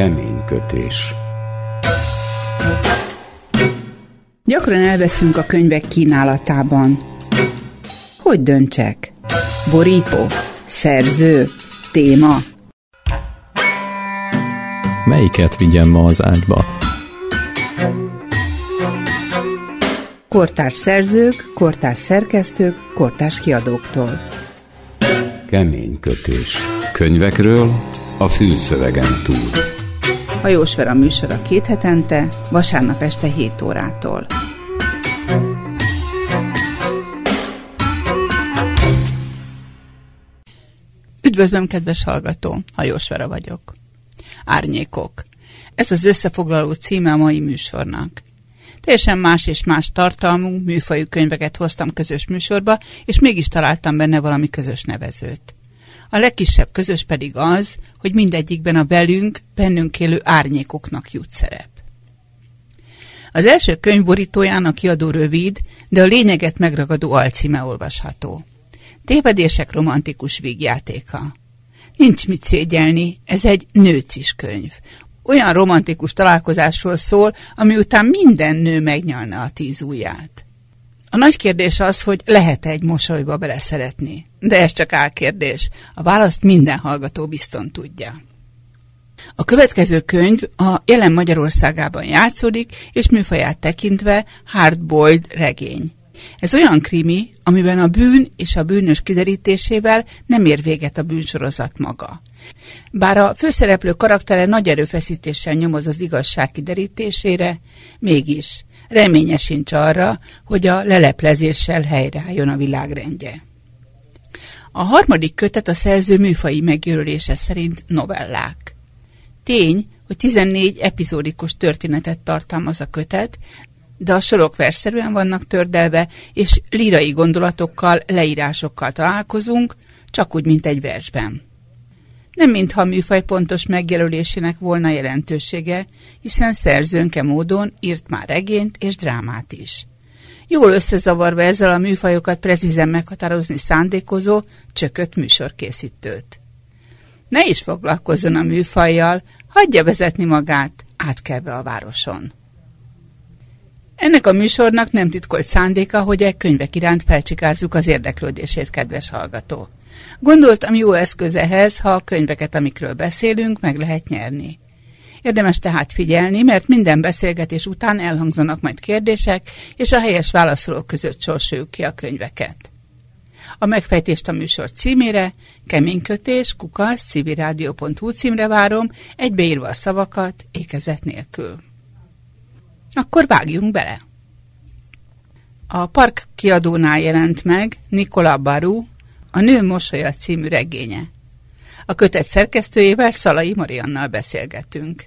Kemény kötés. Gyakran elveszünk a könyvek kínálatában. Hogy döntsek? Borító? Szerző? Téma? Melyiket vigyem ma az ágyba? Kortárs szerzők, kortárs szerkesztők, kortárs kiadóktól. Kemény kötés. Könyvekről a fűszövegen túl. Hajós Vera műsora két hetente, vasárnap este 7 órától. Üdvözlöm, kedves hallgató! Hajós Vera vagyok. Árnyékok. Ez az összefoglaló címe a mai műsornak. Teljesen más és más tartalmú, műfajú könyveket hoztam közös műsorba, és mégis találtam benne valami közös nevezőt. A legkisebb közös pedig az, hogy mindegyikben a velünk, bennünk élő árnyékoknak jut szerep. Az első könyv borítóján a kiadó rövid, de a lényeget megragadó alcíme olvasható. Tévedések romantikus vígjátéka. Nincs mit szégyelni, ez egy nőcis könyv. Olyan romantikus találkozásról szól, ami után minden nő megnyalna a tíz ujját. A nagy kérdés az, hogy lehet-e egy mosolyba beleszeretni. De ez csak álkérdés. A választ minden hallgató bizton tudja. A következő könyv a jelen Magyarországában játszódik, és műfaját tekintve hardboiled regény. Ez olyan krimi, amiben a bűn és a bűnös kiderítésével nem ér véget a bűnsorozat maga. Bár a főszereplő karaktere nagy erőfeszítéssel nyomoz az igazság kiderítésére, mégis reménye sincs arra, hogy a leleplezéssel helyreálljon a világrendje. A harmadik kötet a szerző műfai megjelölése szerint novellák. Tény, hogy 14 epizódikus történetet tartalmaz a kötet, de a sorok verszerűen vannak tördelve, és lírai gondolatokkal, leírásokkal találkozunk, csak úgy, mint egy versben. Nem mintha a műfaj pontos megjelölésének volna jelentősége, hiszen szerzőnke módon írt már regényt és drámát is. Jól összezavarva ezzel a műfajokat precízen meghatározni szándékozó, csökött műsorkészítőt. Ne is foglalkozzon a műfajjal, hagyja vezetni magát, átkelve a városon. Ennek a műsornak nem titkolt szándéka, hogy egy könyvek iránt felcsikázzuk az érdeklődését, kedves hallgató. Gondoltam jó eszköz ehhez, ha a könyveket, amikről beszélünk, meg lehet nyerni. Érdemes tehát figyelni, mert minden beszélgetés után elhangzanak majd kérdések, és a helyes válaszolók között sorsoljuk ki a könyveket. A megfejtést a műsor címére, keménykötés, kukasz, civilrádió.hu címre várom, egybeírva a szavakat, ékezet nélkül. Akkor vágjunk bele! A Park kiadónál jelent meg Nikola Baru, a Nő mosolya című regénye. A kötet szerkesztőjével Szalai Mariannal beszélgetünk.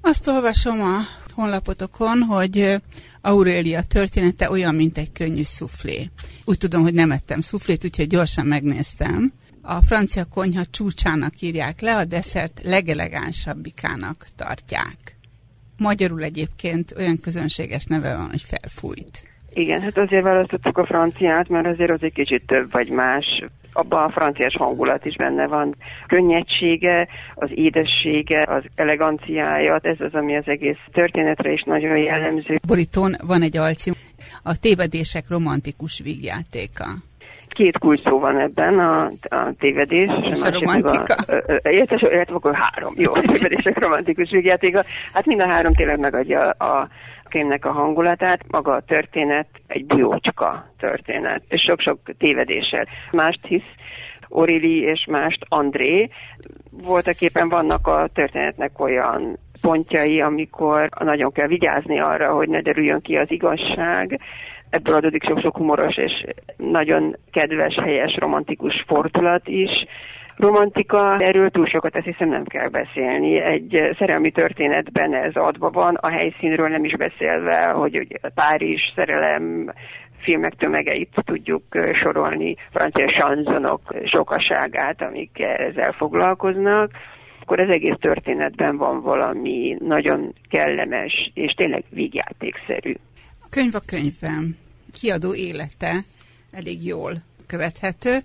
Azt olvasom a honlapotokon, hogy Aurélia története olyan, mint egy könnyű szuflé. Úgy tudom, hogy nem ettem szuflét, úgyhogy gyorsan megnéztem. A francia konyha csúcsának írják le, a desszert legelegánsabbikának tartják. Magyarul egyébként olyan közönséges neve van, hogy felfújt. Igen, hát azért választottuk a franciát, mert azért az egy kicsit több vagy más. Abban a franciás hangulat is benne van. Könnyedsége, az édessége, az eleganciája, ez az, ami az egész történetre is nagyon jellemző. Borítón van egy alcím, a tévedések romantikus vígjátéka két kulcs szó van ebben, a, a tévedés. És a, a romantika. Illetve akkor három. Jó, a tévedések romantikus vígjátéka. Hát mind a három tényleg megadja a könyvnek a hangulatát, maga a történet egy bujócska történet, és sok-sok tévedéssel. Mást hisz Orili és mást André. Voltak éppen vannak a történetnek olyan pontjai, amikor nagyon kell vigyázni arra, hogy ne derüljön ki az igazság, ebből adódik sok-sok humoros és nagyon kedves, helyes, romantikus fordulat is. Romantika, erről túl sokat azt hiszem nem kell beszélni. Egy szerelmi történetben ez adva van, a helyszínről nem is beszélve, hogy ugye Párizs szerelem, filmek tömegeit tudjuk sorolni, francia sanzonok sokaságát, amik ezzel foglalkoznak akkor az egész történetben van valami nagyon kellemes és tényleg vígjátékszerű. Könyv a könyvben kiadó élete elég jól követhető.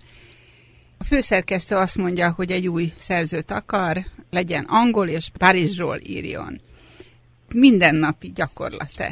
A főszerkesztő azt mondja, hogy egy új szerzőt akar, legyen angol és Párizsról írjon. Mindennapi gyakorlat-e?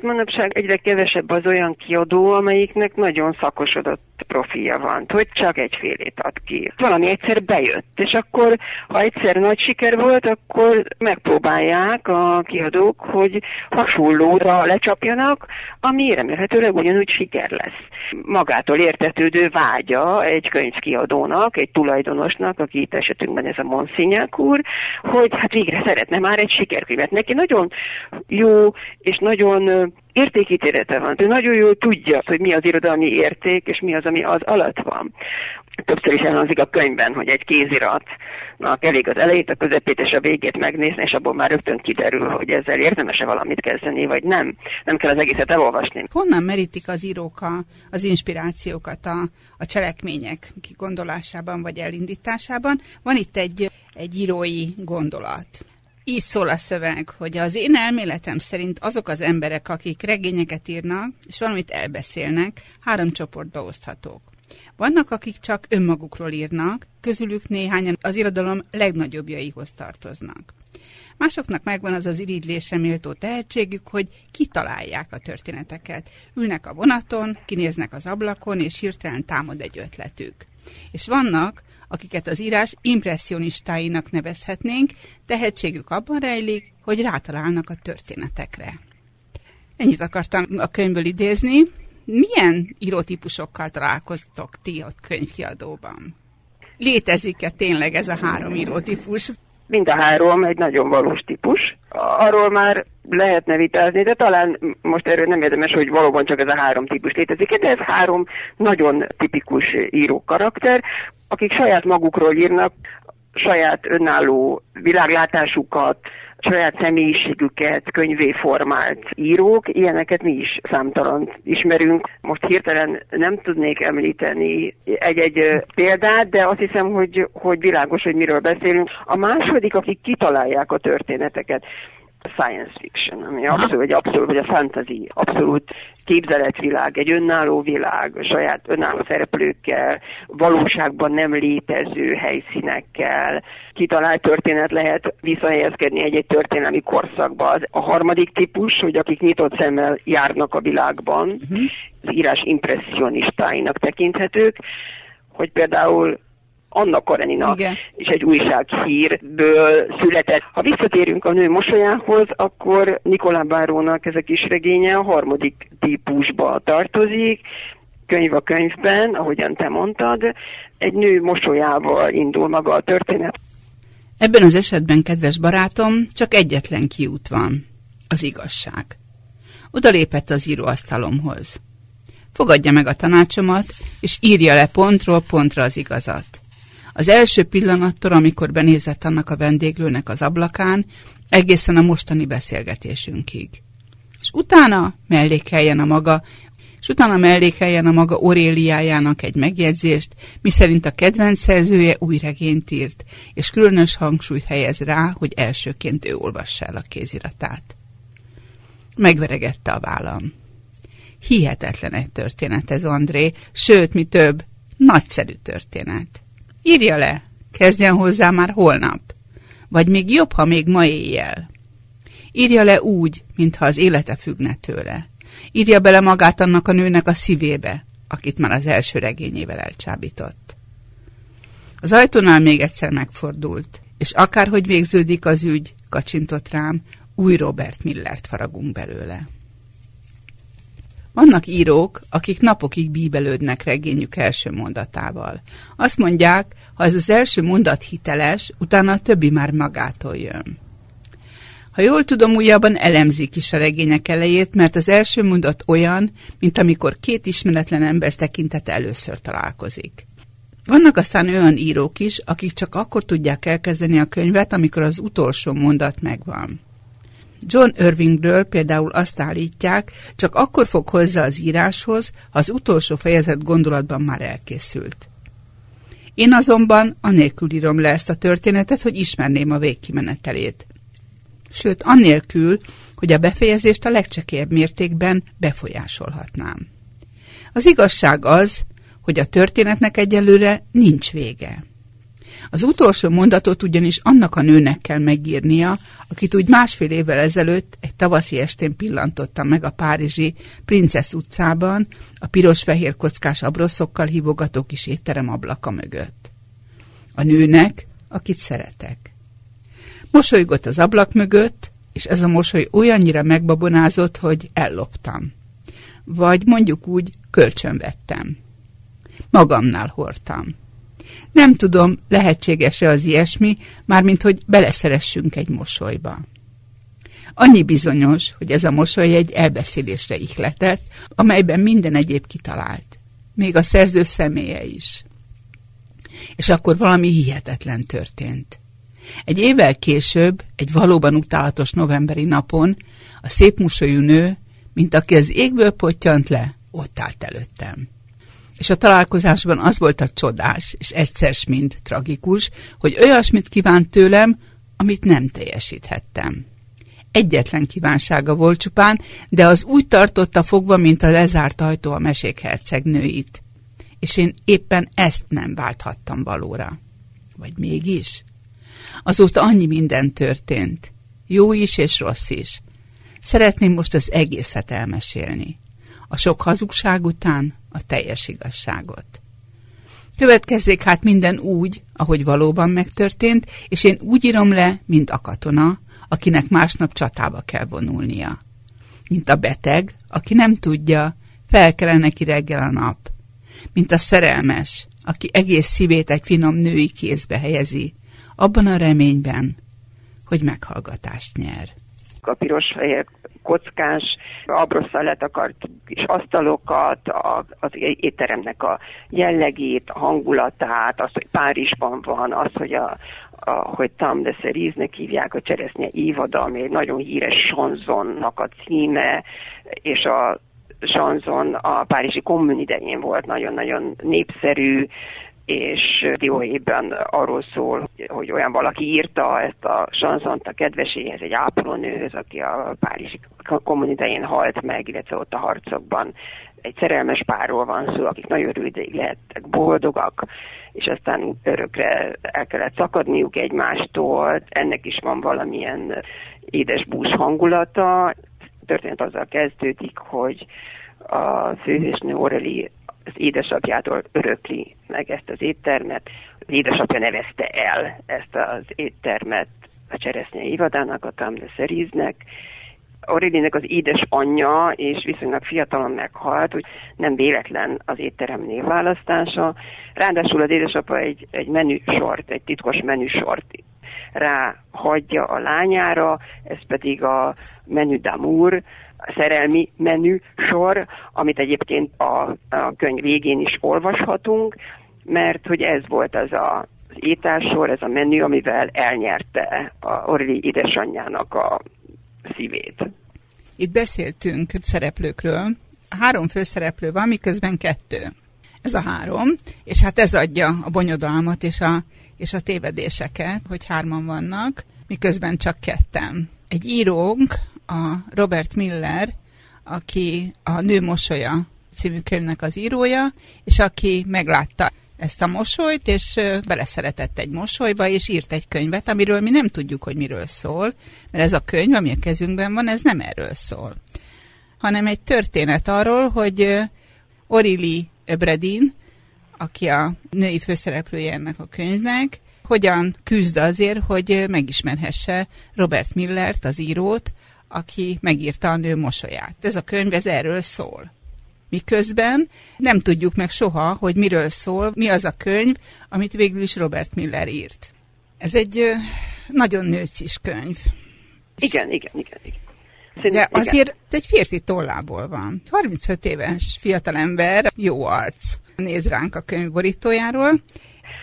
Manapság egyre kevesebb az olyan kiadó, amelyiknek nagyon szakosodott profilja van, hogy csak egyfélét ad ki. Valami egyszer bejött, és akkor, ha egyszer nagy siker volt, akkor megpróbálják a kiadók, hogy hasonlóra lecsapjanak, ami remélhetőleg ugyanúgy siker lesz. Magától értetődő vágya egy könyvkiadónak, egy tulajdonosnak, aki itt esetünkben ez a Monsinyák úr, hogy hát végre szeretne már egy sikerkönyvet. Neki nagyon jó és nagyon értékítélete van. Ő nagyon jól tudja, hogy mi az irodalmi érték, és mi az, ami az alatt van. Többször is elhangzik a könyvben, hogy egy kéziratnak elég az elejét, a közepét és a végét megnézni, és abból már rögtön kiderül, hogy ezzel érdemes-e valamit kezdeni, vagy nem. Nem kell az egészet elolvasni. Honnan merítik az írók a, az inspirációkat a, a cselekmények kigondolásában vagy elindításában? Van itt egy, egy írói gondolat így szól a szöveg, hogy az én elméletem szerint azok az emberek, akik regényeket írnak, és valamit elbeszélnek, három csoportba oszthatók. Vannak, akik csak önmagukról írnak, közülük néhányan az irodalom legnagyobbjaihoz tartoznak. Másoknak megvan az az irigylésre méltó tehetségük, hogy kitalálják a történeteket. Ülnek a vonaton, kinéznek az ablakon, és hirtelen támad egy ötletük. És vannak, akiket az írás impressionistáinak nevezhetnénk, tehetségük abban rejlik, hogy rátalálnak a történetekre. Ennyit akartam a könyvből idézni. Milyen írótípusokkal találkoztok ti a könyvkiadóban? Létezik-e tényleg ez a három írótípus? Mind a három egy nagyon valós típus. Arról már lehetne vitázni, de talán most erről nem érdemes, hogy valóban csak ez a három típus létezik, de ez három nagyon tipikus író karakter, akik saját magukról írnak, saját önálló világlátásukat, saját személyiségüket könyvé formált írók, ilyeneket mi is számtalan ismerünk. Most hirtelen nem tudnék említeni egy-egy példát, de azt hiszem, hogy, hogy világos, hogy miről beszélünk. A második, akik kitalálják a történeteket science fiction, ami abszolút, vagy abszolút, vagy a fantasy, abszolút képzeletvilág, egy önálló világ, saját önálló szereplőkkel, valóságban nem létező helyszínekkel, kitalált történet lehet visszahelyezkedni egy-egy történelmi korszakba. A harmadik típus, hogy akik nyitott szemmel járnak a világban, uh-huh. az írás impressionistáinak tekinthetők, hogy például Anna Karenina Igen. és egy újság hírből született. Ha visszatérünk a nő mosolyához, akkor Nikolá Bárónak ez a kis regénye a harmadik típusba tartozik, könyv a könyvben, ahogyan te mondtad, egy nő mosolyával indul maga a történet. Ebben az esetben, kedves barátom, csak egyetlen kiút van, az igazság. Oda lépett az íróasztalomhoz. Fogadja meg a tanácsomat, és írja le pontról pontra az igazat. Az első pillanattól, amikor benézett annak a vendéglőnek az ablakán, egészen a mostani beszélgetésünkig. És utána mellékeljen a maga, és utána mellékeljen a maga Auréliájának egy megjegyzést, miszerint a kedvenc szerzője új regényt írt, és különös hangsúlyt helyez rá, hogy elsőként ő olvassa el a kéziratát. Megveregette a vállam. Hihetetlen egy történet ez, André, sőt, mi több, nagyszerű történet. Írja le, kezdjen hozzá már holnap. Vagy még jobb, ha még ma éjjel. Írja le úgy, mintha az élete függne tőle. Írja bele magát annak a nőnek a szívébe, akit már az első regényével elcsábított. Az ajtónál még egyszer megfordult, és akárhogy végződik az ügy, kacsintott rám, új Robert Millert faragunk belőle. Vannak írók, akik napokig bíbelődnek regényük első mondatával. Azt mondják, ha ez az első mondat hiteles, utána a többi már magától jön. Ha jól tudom, újabban elemzik is a regények elejét, mert az első mondat olyan, mint amikor két ismeretlen ember tekintete először találkozik. Vannak aztán olyan írók is, akik csak akkor tudják elkezdeni a könyvet, amikor az utolsó mondat megvan. John Irvingről például azt állítják, csak akkor fog hozzá az íráshoz, ha az utolsó fejezet gondolatban már elkészült. Én azonban anélkül írom le ezt a történetet, hogy ismerném a végkimenetelét. Sőt, annélkül, hogy a befejezést a legcsekélyebb mértékben befolyásolhatnám. Az igazság az, hogy a történetnek egyelőre nincs vége. Az utolsó mondatot ugyanis annak a nőnek kell megírnia, akit úgy másfél évvel ezelőtt egy tavaszi estén pillantottam meg a párizsi Princess utcában, a piros-fehér kockás abroszokkal hívogató kis étterem ablaka mögött. A nőnek, akit szeretek. Mosolygott az ablak mögött, és ez a mosoly olyannyira megbabonázott, hogy elloptam. Vagy mondjuk úgy, kölcsönvettem. Magamnál hordtam. Nem tudom, lehetséges-e az ilyesmi, mármint hogy beleszeressünk egy mosolyba. Annyi bizonyos, hogy ez a mosoly egy elbeszélésre ihletett, amelyben minden egyéb kitalált. Még a szerző személye is. És akkor valami hihetetlen történt. Egy évvel később, egy valóban utálatos novemberi napon, a szép mosolyú nő, mint aki az égből pottyant le, ott állt előttem és a találkozásban az volt a csodás, és egyszer mint tragikus, hogy olyasmit kívánt tőlem, amit nem teljesíthettem. Egyetlen kívánsága volt csupán, de az úgy tartotta fogva, mint a lezárt ajtó a mesék hercegnőit. És én éppen ezt nem válthattam valóra. Vagy mégis? Azóta annyi minden történt. Jó is és rossz is. Szeretném most az egészet elmesélni. A sok hazugság után a teljes igazságot. Következzék hát minden úgy, ahogy valóban megtörtént, és én úgy írom le, mint a katona, akinek másnap csatába kell vonulnia. Mint a beteg, aki nem tudja, fel kell neki reggel a nap. Mint a szerelmes, aki egész szívét egy finom női kézbe helyezi, abban a reményben, hogy meghallgatást nyer. A piros-fehér kockás, abrosszal letakart kis asztalokat, a, az étteremnek a jellegét, a hangulatát, azt, hogy Párizsban van, az, hogy a, a, hogy Tam de Cerise-nek hívják a cseresznye évada, ami egy nagyon híres sanzonnak a címe, és a sanzon a Párizsi kommun idején volt nagyon-nagyon népszerű, és dióhéjban arról szól, hogy olyan valaki írta ezt a sanzont a kedveséhez, egy ápolónőhöz, aki a Párizsi kommunitején halt meg, illetve ott a harcokban egy szerelmes párról van szó, akik nagyon rövidig lehettek boldogak, és aztán örökre el kellett szakadniuk egymástól. Ennek is van valamilyen édes bús hangulata. A történet azzal kezdődik, hogy a főhősnő Aurelie az édesapjától örökli meg ezt az éttermet. Az édesapja nevezte el ezt az éttermet a cseresznye ivadának, a Tam de Cerise-nek, Aurélinek az édes anyja, és viszonylag fiatalon meghalt, hogy nem véletlen az étterem névválasztása. Ráadásul az édesapa egy, egy menüsort, egy titkos menüsort rá hagyja a lányára, ez pedig a menü d'amour, szerelmi menü sor, amit egyébként a, a könyv végén is olvashatunk, mert hogy ez volt az a az ételsor, ez a menü, amivel elnyerte a Orli édesanyjának a szívét. Itt beszéltünk szereplőkről. Három főszereplő van, miközben kettő. Ez a három, és hát ez adja a bonyodalmat és a, és a tévedéseket, hogy hárman vannak, miközben csak ketten. Egy írónk, a Robert Miller, aki a Nő mosolya című könyvnek az írója, és aki meglátta ezt a mosolyt, és beleszeretett egy mosolyba, és írt egy könyvet, amiről mi nem tudjuk, hogy miről szól, mert ez a könyv, ami a kezünkben van, ez nem erről szól, hanem egy történet arról, hogy Orili Ebredin, aki a női főszereplője ennek a könyvnek, hogyan küzd azért, hogy megismerhesse Robert Millert, az írót, aki megírta a nő mosolyát. Ez a könyv ez erről szól. Miközben nem tudjuk meg soha, hogy miről szól, mi az a könyv, amit végül is Robert Miller írt. Ez egy nagyon nőcis könyv. Igen, igen, igen, igen. De azért egy férfi tollából van. 35 éves fiatalember, jó arc. Néz ránk a könyv borítójáról.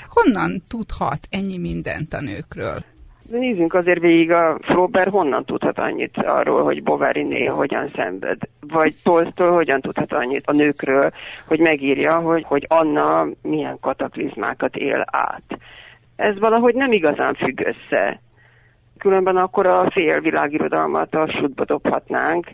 Honnan tudhat ennyi mindent a nőkről? De nézzünk azért végig a Flaubert honnan tudhat annyit arról, hogy Bovary hogyan szenved, vagy Tolstól hogyan tudhat annyit a nőkről, hogy megírja, hogy, hogy Anna milyen kataklizmákat él át. Ez valahogy nem igazán függ össze. különben akkor a fél világirodalmat a sútba dobhatnánk.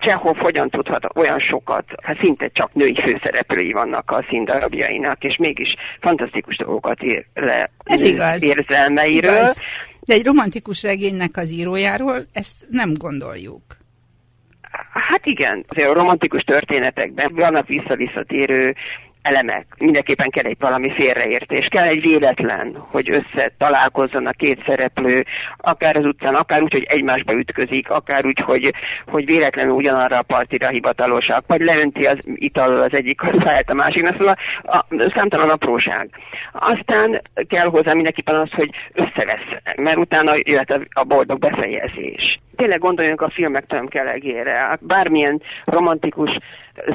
Csehov hogyan tudhat olyan sokat, hát szinte csak női főszereplői vannak a színdarabjainak, és mégis fantasztikus dolgokat ír le Ez igaz. érzelmeiről. Igaz. De egy romantikus regénynek az írójáról ezt nem gondoljuk. Hát igen, azért a romantikus történetekben vannak visszavisszatérő elemek. Mindenképpen kell egy valami félreértés, kell egy véletlen, hogy összetalálkozzon a két szereplő, akár az utcán, akár úgy, hogy egymásba ütközik, akár úgy, hogy, hogy véletlenül ugyanarra a partira hivatalosak, vagy leönti az ital az egyik hazáját a másiknak, szóval a, a, számtalan apróság. Aztán kell hozzá mindenképpen az, hogy összevesz, mert utána jöhet a, a boldog befejezés. Tényleg gondoljunk a filmek tömkelegére. Bármilyen romantikus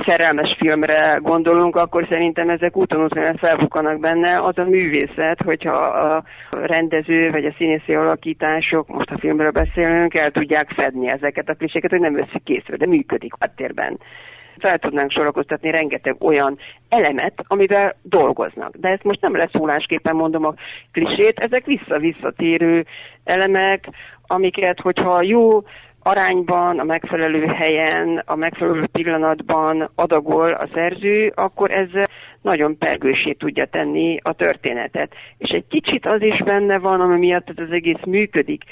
szerelmes filmre gondolunk, akkor szerintem ezek úton úton felbukanak benne. Az a művészet, hogyha a rendező vagy a színészi alakítások, most a filmről beszélünk, el tudják fedni ezeket a kliséket, hogy nem veszik készül, de működik a térben fel tudnánk sorakoztatni rengeteg olyan elemet, amivel dolgoznak. De ezt most nem leszólásképpen mondom a klisét, ezek vissza-visszatérő elemek, amiket, hogyha jó arányban, a megfelelő helyen, a megfelelő pillanatban adagol a szerző, akkor ez nagyon pergősé tudja tenni a történetet. És egy kicsit az is benne van, ami miatt ez az egész működik,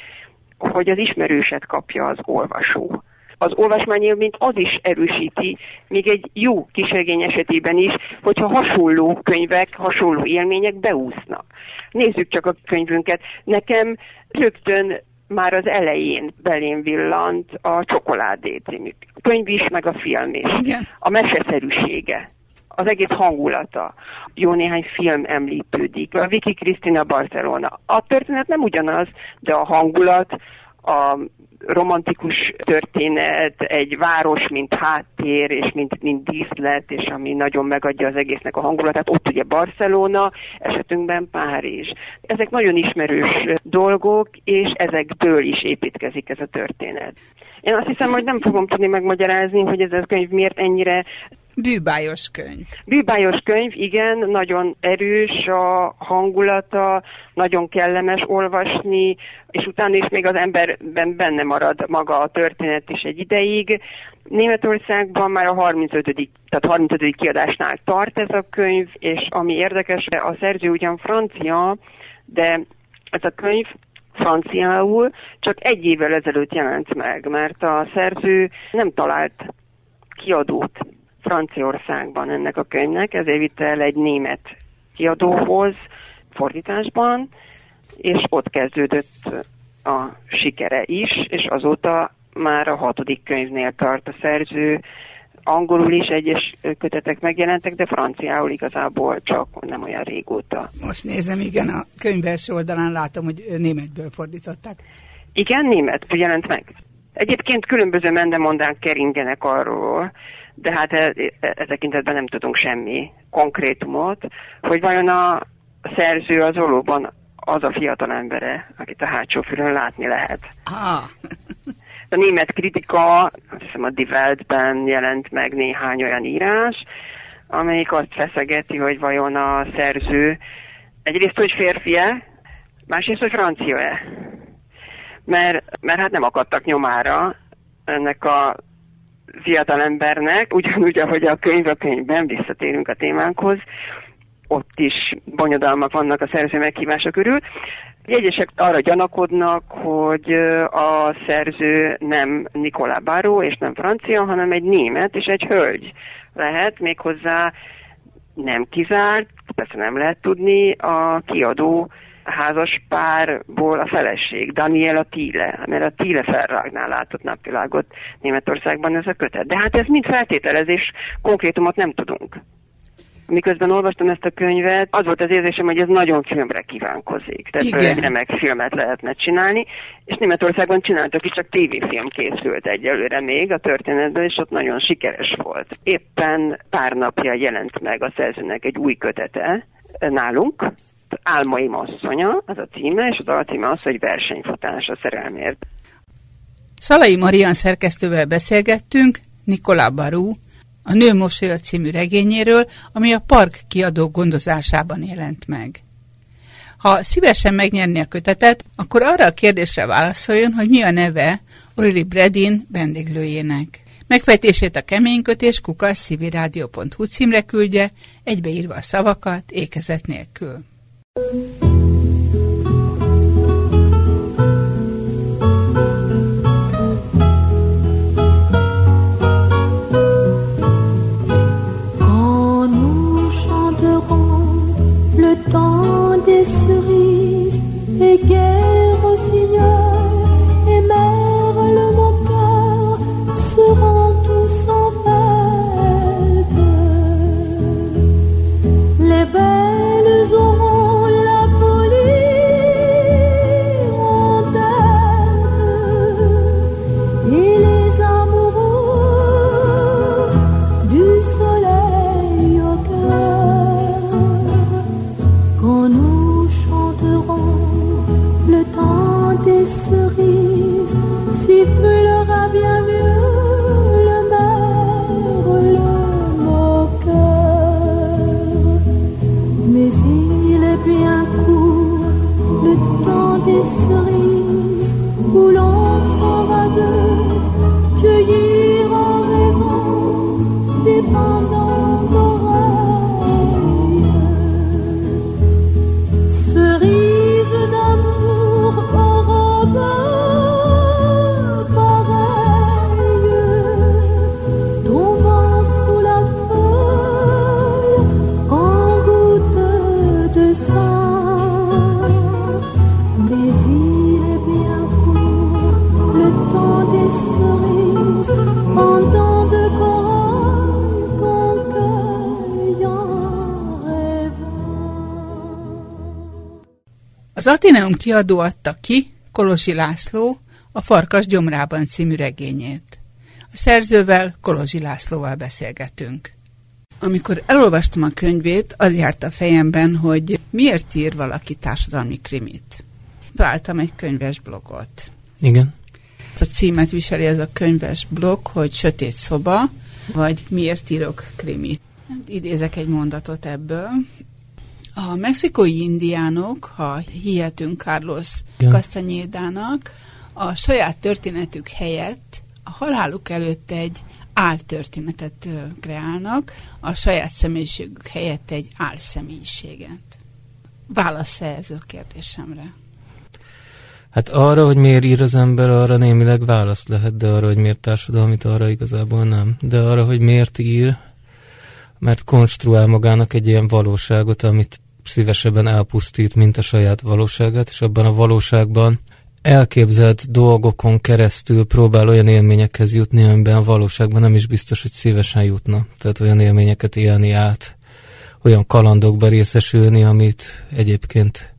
hogy az ismerőset kapja az olvasó. Az olvasmányélményt az is erősíti, még egy jó kisegény esetében is, hogyha hasonló könyvek, hasonló élmények beúsznak. Nézzük csak a könyvünket. Nekem rögtön már az elején belém villant a Csokoládé című könyv is, meg a film is. Igen. A meseszerűsége, az egész hangulata. Jó néhány film említődik. A Vicky Cristina Barcelona. A történet nem ugyanaz, de a hangulat, a romantikus történet, egy város, mint háttér, és mint, mint díszlet, és ami nagyon megadja az egésznek a hangulatát. Ott ugye Barcelona, esetünkben Párizs. Ezek nagyon ismerős dolgok, és ezekből is építkezik ez a történet. Én azt hiszem, hogy nem fogom tudni megmagyarázni, hogy ez a könyv miért ennyire Bűbájos könyv. Bűbájos könyv, igen, nagyon erős a hangulata, nagyon kellemes olvasni, és utána is még az emberben benne marad maga a történet is egy ideig. Németországban már a 35. tehát 35. kiadásnál tart ez a könyv, és ami érdekes, a szerző ugyan francia, de ez a könyv franciául csak egy évvel ezelőtt jelent meg, mert a szerző nem talált kiadót Franciaországban ennek a könyvnek, ezért vitte el egy német kiadóhoz fordításban, és ott kezdődött a sikere is, és azóta már a hatodik könyvnél tart a szerző. Angolul is egyes kötetek megjelentek, de franciául igazából csak nem olyan régóta. Most nézem, igen, a könyv első oldalán látom, hogy németből fordították. Igen, német jelent meg. Egyébként különböző mendemondák keringenek arról, de hát e, e, e tekintetben nem tudunk semmi konkrétumot, hogy vajon a szerző az valóban az a fiatal embere, akit a hátsó fülön látni lehet. Ah. A német kritika, azt hiszem a Die Weltben jelent meg néhány olyan írás, amelyik azt feszegeti, hogy vajon a szerző egyrészt, hogy férfi-e, másrészt, hogy francia-e. Mert, mert hát nem akadtak nyomára ennek a fiatalembernek, ugyanúgy, ahogy a könyv a könyvben, visszatérünk a témánkhoz, ott is bonyodalmak vannak a szerző meghívása körül. Egyesek arra gyanakodnak, hogy a szerző nem Nikolá Báró és nem francia, hanem egy német és egy hölgy lehet, méghozzá nem kizárt, persze nem lehet tudni, a kiadó házas párból a feleség, Daniela Thiele, mert a Thiele felrágnál látott napvilágot Németországban ez a kötet. De hát ez mind feltételezés, konkrétumot nem tudunk. Miközben olvastam ezt a könyvet, az volt az érzésem, hogy ez nagyon filmre kívánkozik. Tehát Igen. egy remek filmet lehetne csinálni, és Németországban csináltak is, csak tévéfilm készült egyelőre még a történetben, és ott nagyon sikeres volt. Éppen pár napja jelent meg a szerzőnek egy új kötete nálunk, Álmaim asszonya, az a címe, és az alcíme az, hogy versenyfutás a szerelmért. Szalai Marian szerkesztővel beszélgettünk, Nikolá Barú, a Nő mosolya című regényéről, ami a Park kiadó gondozásában jelent meg. Ha szívesen megnyerni a kötetet, akkor arra a kérdésre válaszoljon, hogy mi a neve Orili Bredin vendéglőjének. Megfejtését a keménykötés kukas szíviradio.hu címre küldje, egybeírva a szavakat, ékezet nélkül. Thank you. Az Ateneum kiadó adta ki Kolozsi László a Farkas gyomrában című regényét. A szerzővel, Kolozsi Lászlóval beszélgetünk. Amikor elolvastam a könyvét, az járt a fejemben, hogy miért ír valaki társadalmi krimit. Találtam egy könyves blogot. Igen. A címet viseli ez a könyves blog, hogy Sötét szoba, vagy Miért írok krimit. Idézek egy mondatot ebből. A mexikói indiánok, ha hihetünk Carlos ja. Castañedának, a saját történetük helyett a haláluk előtt egy áltörténetet kreálnak, a saját személyiségük helyett egy álszemélyiséget. Válasz-e ez a kérdésemre? Hát arra, hogy miért ír az ember, arra némileg válasz lehet, de arra, hogy miért társadalmit, arra igazából nem. De arra, hogy miért ír, mert konstruál magának egy ilyen valóságot, amit szívesebben elpusztít, mint a saját valóságát, és abban a valóságban elképzelt dolgokon keresztül próbál olyan élményekhez jutni, amiben a valóságban nem is biztos, hogy szívesen jutna. Tehát olyan élményeket élni át, olyan kalandokba részesülni, amit egyébként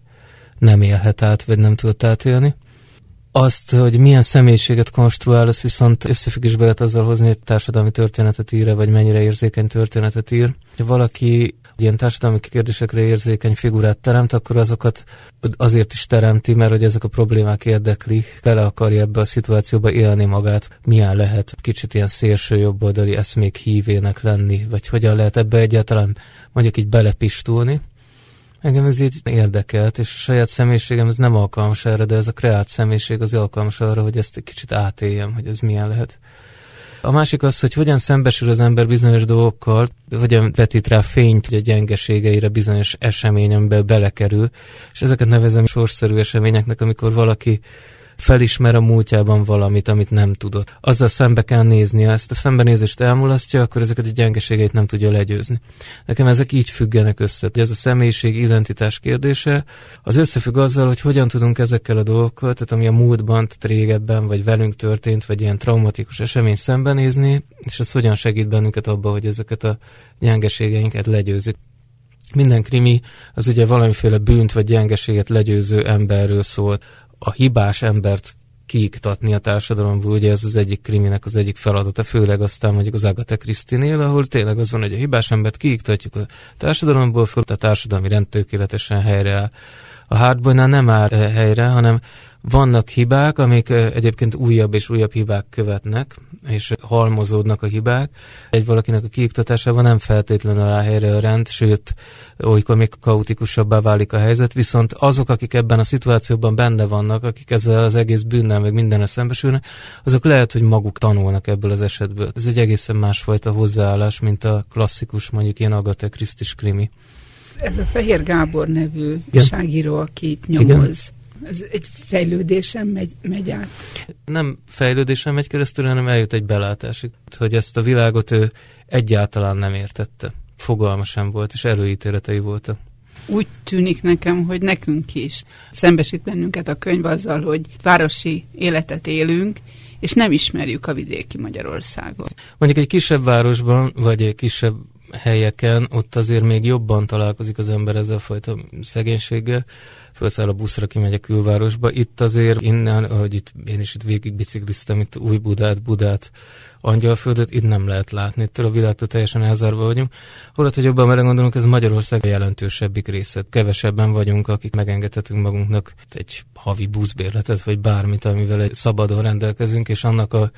nem élhet át, vagy nem tud átélni. Azt, hogy milyen személyiséget konstruál, az viszont összefüggésbe lehet azzal hozni, hogy társadalmi történetet ír vagy mennyire érzékeny történetet ír. Ha valaki ilyen társadalmi kérdésekre érzékeny figurát teremt, akkor azokat azért is teremti, mert hogy ezek a problémák érdeklik, tele akarja ebbe a szituációba élni magát, milyen lehet kicsit ilyen szélső jobboldali eszmék hívének lenni, vagy hogyan lehet ebbe egyáltalán mondjuk így belepistulni. Engem ez így érdekelt, és a saját személyiségem ez nem alkalmas erre, de ez a kreált személyiség az alkalmas arra, hogy ezt egy kicsit átéljem, hogy ez milyen lehet. A másik az, hogy hogyan szembesül az ember bizonyos dolgokkal, hogyan vetít rá fényt hogy a gyengeségeire bizonyos eseményembe belekerül, és ezeket nevezem sorszerű eseményeknek, amikor valaki felismer a múltjában valamit, amit nem tudott. Azzal szembe kell néznie, ezt a szembenézést elmulasztja, akkor ezeket a gyengeségeit nem tudja legyőzni. Nekem ezek így függenek össze. Ez a személyiség identitás kérdése, az összefügg azzal, hogy hogyan tudunk ezekkel a dolgokkal, tehát ami a múltban, tehát régebben, vagy velünk történt, vagy ilyen traumatikus esemény szembenézni, és az hogyan segít bennünket abba, hogy ezeket a gyengeségeinket legyőzik. Minden krimi az ugye valamiféle bűnt vagy gyengeséget legyőző emberről szól a hibás embert kiiktatni a társadalomból, ugye ez az egyik kriminek az egyik feladata, főleg aztán mondjuk az Agatha Christie-nél, ahol tényleg az van, hogy a hibás embert kiiktatjuk a társadalomból, föl a társadalmi rend tökéletesen helyre áll. A Hardboynál nem áll helyre, hanem Vannak hibák, amik egyébként újabb és újabb hibák követnek, és halmozódnak a hibák. Egy valakinek a kiiktatásában nem feltétlenül áll helyre a rend, sőt, olykor még kaotikusabbá válik a helyzet, viszont azok, akik ebben a szituációban benne vannak, akik ezzel az egész bűnnel, meg mindenre szembesülnek, azok lehet, hogy maguk tanulnak ebből az esetből. Ez egy egészen másfajta hozzáállás, mint a klasszikus, mondjuk ilyen Agatha Christie krimi. Ez a Fehér Gábor nevű Igen. ságíró, aki itt nyomoz. Igen ez egy fejlődésen megy, megy át. Nem fejlődésen megy keresztül, hanem eljut egy belátásig, hogy ezt a világot ő egyáltalán nem értette. Fogalma sem volt, és előítéletei voltak. Úgy tűnik nekem, hogy nekünk is szembesít bennünket a könyv azzal, hogy városi életet élünk, és nem ismerjük a vidéki Magyarországot. Mondjuk egy kisebb városban, vagy egy kisebb helyeken, ott azért még jobban találkozik az ember ezzel a fajta szegénységgel, felszáll a buszra, kimegy a külvárosba. Itt azért innen, ahogy itt, én is itt végig bicikliztem, itt új Budát, Angyalföldet, itt nem lehet látni. Itt a világtól teljesen elzárva vagyunk. Holott, hogy jobban melegondolunk, ez Magyarország a jelentősebbik része. Kevesebben vagyunk, akik megengedhetünk magunknak egy havi buszbérletet, vagy bármit, amivel egy szabadon rendelkezünk, és annak a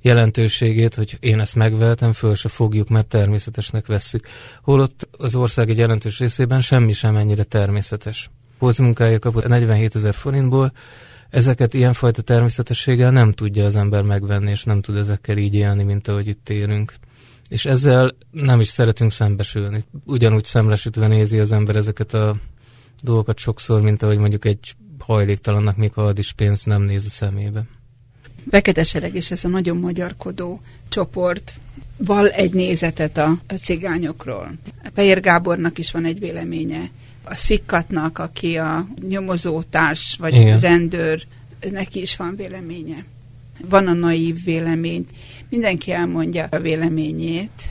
jelentőségét, hogy én ezt megveltem, föl se fogjuk, mert természetesnek vesszük. Holott az ország egy jelentős részében semmi sem ennyire természetes pózmunkáért kapott 47 ezer forintból, ezeket ilyenfajta természetességgel nem tudja az ember megvenni, és nem tud ezekkel így élni, mint ahogy itt élünk. És ezzel nem is szeretünk szembesülni. Ugyanúgy szemlesítve nézi az ember ezeket a dolgokat sokszor, mint ahogy mondjuk egy hajléktalannak, még ha ad is pénzt, nem néz a szemébe. Fekete Sereg és ez a nagyon magyarkodó csoport val egy nézetet a, a cigányokról. Pejer Gábornak is van egy véleménye a szikkatnak, aki a nyomozótárs vagy Igen. rendőr, neki is van véleménye. Van a naív vélemény. Mindenki elmondja a véleményét.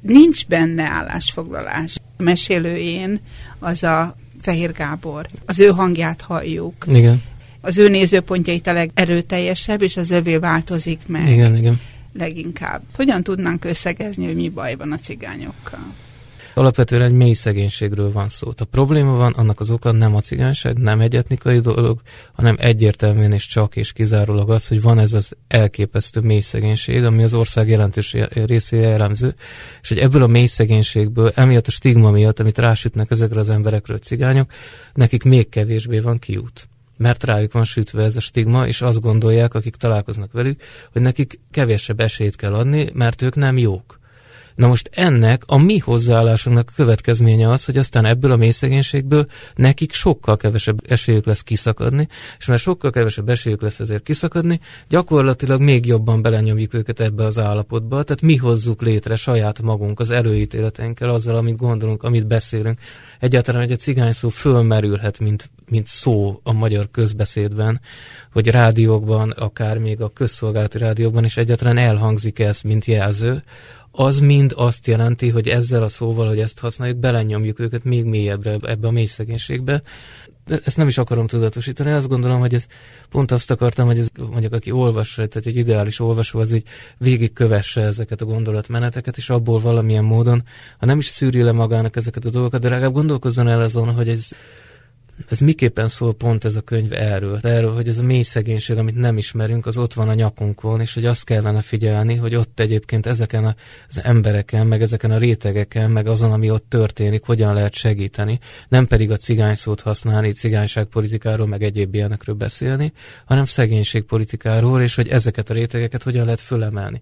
Nincs benne állásfoglalás. A mesélőjén az a Fehér Gábor. Az ő hangját halljuk. Igen. Az ő nézőpontjai a legerőteljesebb, és az övé változik meg. Igen, igen. Leginkább. Hogyan tudnánk összegezni, hogy mi baj van a cigányokkal? Alapvetően egy mély szegénységről van szó. A probléma van, annak az oka nem a cigányság, nem egy etnikai dolog, hanem egyértelműen és csak és kizárólag az, hogy van ez az elképesztő mély szegénység, ami az ország jelentős részére jellemző, és hogy ebből a mély szegénységből, emiatt a stigma miatt, amit rásütnek ezekre az emberekről cigányok, nekik még kevésbé van kiút mert rájuk van sütve ez a stigma, és azt gondolják, akik találkoznak velük, hogy nekik kevesebb esélyt kell adni, mert ők nem jók. Na most ennek a mi hozzáállásunknak a következménye az, hogy aztán ebből a mélyszegénységből nekik sokkal kevesebb esélyük lesz kiszakadni, és mert sokkal kevesebb esélyük lesz ezért kiszakadni, gyakorlatilag még jobban belenyomjuk őket ebbe az állapotba, tehát mi hozzuk létre saját magunk az előítéleteinkkel, azzal, amit gondolunk, amit beszélünk. Egyáltalán, hogy a cigány szó fölmerülhet, mint, mint szó a magyar közbeszédben, vagy rádiókban, akár még a közszolgálati rádiókban, és egyáltalán elhangzik ez, mint jelző, az mind azt jelenti, hogy ezzel a szóval, hogy ezt használjuk, belenyomjuk őket még mélyebbre ebbe a mély szegénységbe. De ezt nem is akarom tudatosítani, azt gondolom, hogy ez pont azt akartam, hogy ez mondjuk aki olvas, tehát egy ideális olvasó az így végigkövesse ezeket a gondolatmeneteket, és abból valamilyen módon, ha nem is szűri le magának ezeket a dolgokat, de legalább gondolkozzon el azon, hogy ez ez miképpen szól pont ez a könyv erről? Erről, hogy ez a mély szegénység, amit nem ismerünk, az ott van a nyakunkon, és hogy azt kellene figyelni, hogy ott egyébként ezeken az embereken, meg ezeken a rétegeken, meg azon, ami ott történik, hogyan lehet segíteni, nem pedig a cigány szót használni, cigányságpolitikáról, meg egyéb ilyenekről beszélni, hanem szegénységpolitikáról, és hogy ezeket a rétegeket hogyan lehet fölemelni.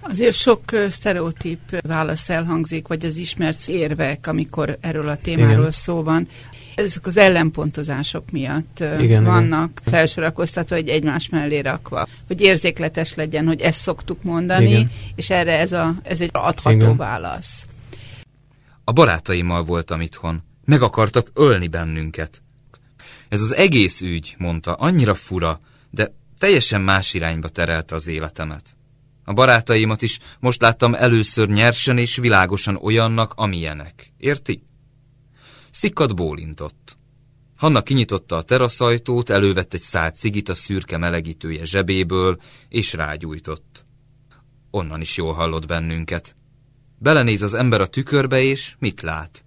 Azért sok sztereotíp válasz elhangzik, vagy az ismert érvek, amikor erről a témáról Igen. szó van ezek az ellenpontozások miatt igen, vannak igen. felsorakoztatva, hogy egymás mellé rakva, hogy érzékletes legyen, hogy ezt szoktuk mondani, igen. és erre ez, a, ez egy adható igen. válasz. A barátaimmal voltam itthon. Meg akartak ölni bennünket. Ez az egész ügy, mondta, annyira fura, de teljesen más irányba terelte az életemet. A barátaimat is most láttam először nyersen és világosan olyannak, amilyenek. Érti? Szikkat bólintott. Hanna kinyitotta a teraszajtót, elővett egy szád cigit a szürke melegítője zsebéből, és rágyújtott. Onnan is jól hallott bennünket. Belenéz az ember a tükörbe, és mit lát?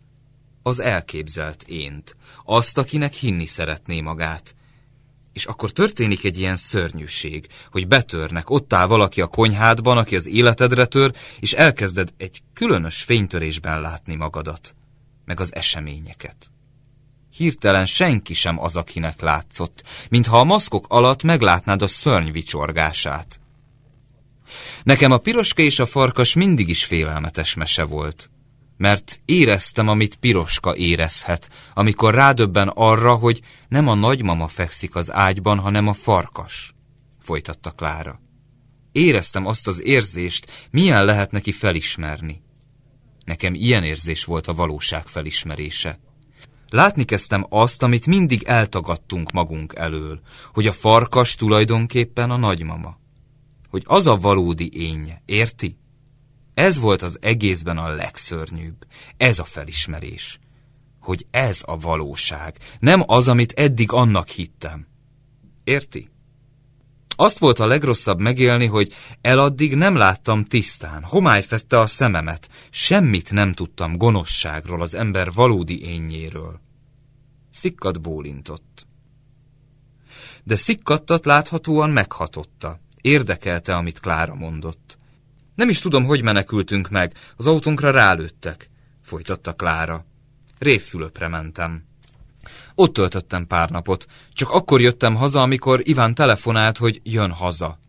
Az elképzelt ént, azt, akinek hinni szeretné magát. És akkor történik egy ilyen szörnyűség, hogy betörnek, ott áll valaki a konyhádban, aki az életedre tör, és elkezded egy különös fénytörésben látni magadat, meg az eseményeket. Hirtelen senki sem az, akinek látszott, mintha a maszkok alatt meglátnád a szörny vicsorgását. Nekem a piroska és a farkas mindig is félelmetes mese volt mert éreztem, amit piroska érezhet, amikor rádöbben arra, hogy nem a nagymama fekszik az ágyban, hanem a farkas, folytatta Klára. Éreztem azt az érzést, milyen lehet neki felismerni. Nekem ilyen érzés volt a valóság felismerése. Látni kezdtem azt, amit mindig eltagadtunk magunk elől, hogy a farkas tulajdonképpen a nagymama. Hogy az a valódi énje, érti? Ez volt az egészben a legszörnyűbb. Ez a felismerés. Hogy ez a valóság, nem az, amit eddig annak hittem. Érti? Azt volt a legrosszabb megélni, hogy eladdig nem láttam tisztán, homály a szememet, semmit nem tudtam gonoszságról, az ember valódi énjéről. Szikkat bólintott. De szikkattat láthatóan meghatotta. Érdekelte, amit Klára mondott. Nem is tudom, hogy menekültünk meg. Az autónkra rálőttek, folytatta Klára. Révfülöpre mentem. Ott töltöttem pár napot. Csak akkor jöttem haza, amikor Iván telefonált, hogy jön haza.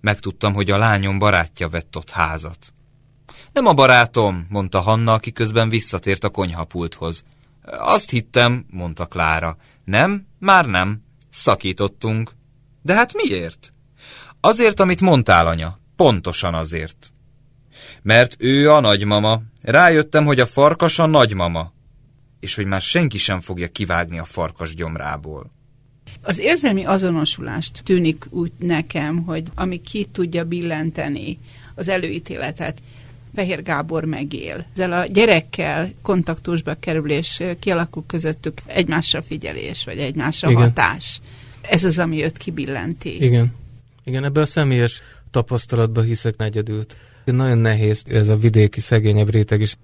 Megtudtam, hogy a lányom barátja vett ott házat. Nem a barátom, mondta Hanna, aki közben visszatért a konyhapulthoz. Azt hittem, mondta Klára. Nem, már nem. Szakítottunk. De hát miért? Azért, amit mondtál, anya. Pontosan azért. Mert ő a nagymama. Rájöttem, hogy a farkas a nagymama. És hogy már senki sem fogja kivágni a farkas gyomrából. Az érzelmi azonosulást tűnik úgy nekem, hogy ami ki tudja billenteni az előítéletet, Fehér Gábor megél. Ezzel a gyerekkel kontaktusba kerül, és kialakul közöttük egymásra figyelés, vagy egymásra Igen. hatás. Ez az, ami őt kibillenti. Igen. Igen, ebbe a személyes tapasztalatba hiszek negyedült. Nagyon nehéz ez a vidéki szegényebb réteg is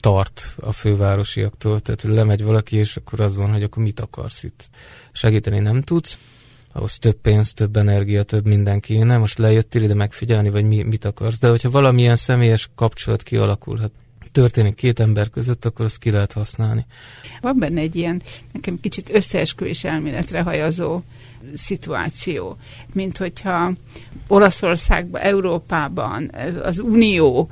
tart a fővárosiaktól, tehát lemegy valaki, és akkor az van, hogy akkor mit akarsz itt. Segíteni nem tudsz, ahhoz több pénz, több energia, több minden kéne, most lejöttél ide megfigyelni, vagy mi, mit akarsz. De hogyha valamilyen személyes kapcsolat kialakulhat, történik két ember között, akkor azt ki lehet használni. Van benne egy ilyen, nekem kicsit összeesküvés elméletre hajazó szituáció, mint hogyha Olaszországban, Európában az Unió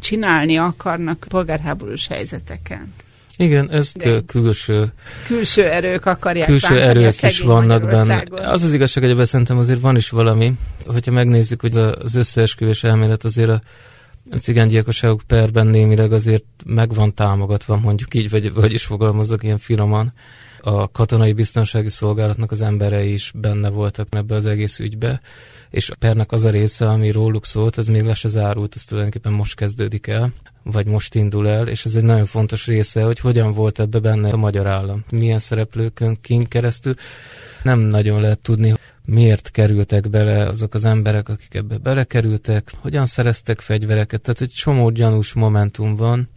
csinálni akarnak polgárháborús helyzeteken. Igen, ez külső... Külső erők akarják Külső erők is vannak benne. Az az igazság, hogy szerintem azért van is valami, hogyha megnézzük, hogy az összeesküvés elmélet azért a a cigánygyilkosságok perben némileg azért meg van támogatva, mondjuk így, vagy, vagy is fogalmazok ilyen finoman. A katonai biztonsági szolgálatnak az emberei is benne voltak ebbe az egész ügybe, és a pernek az a része, ami róluk szólt, az még le se zárult, ez tulajdonképpen most kezdődik el, vagy most indul el, és ez egy nagyon fontos része, hogy hogyan volt ebbe benne a magyar állam. Milyen szereplőkön kint keresztül. Nem nagyon lehet tudni, miért kerültek bele azok az emberek, akik ebbe belekerültek, hogyan szereztek fegyvereket, tehát egy csomó gyanús momentum van.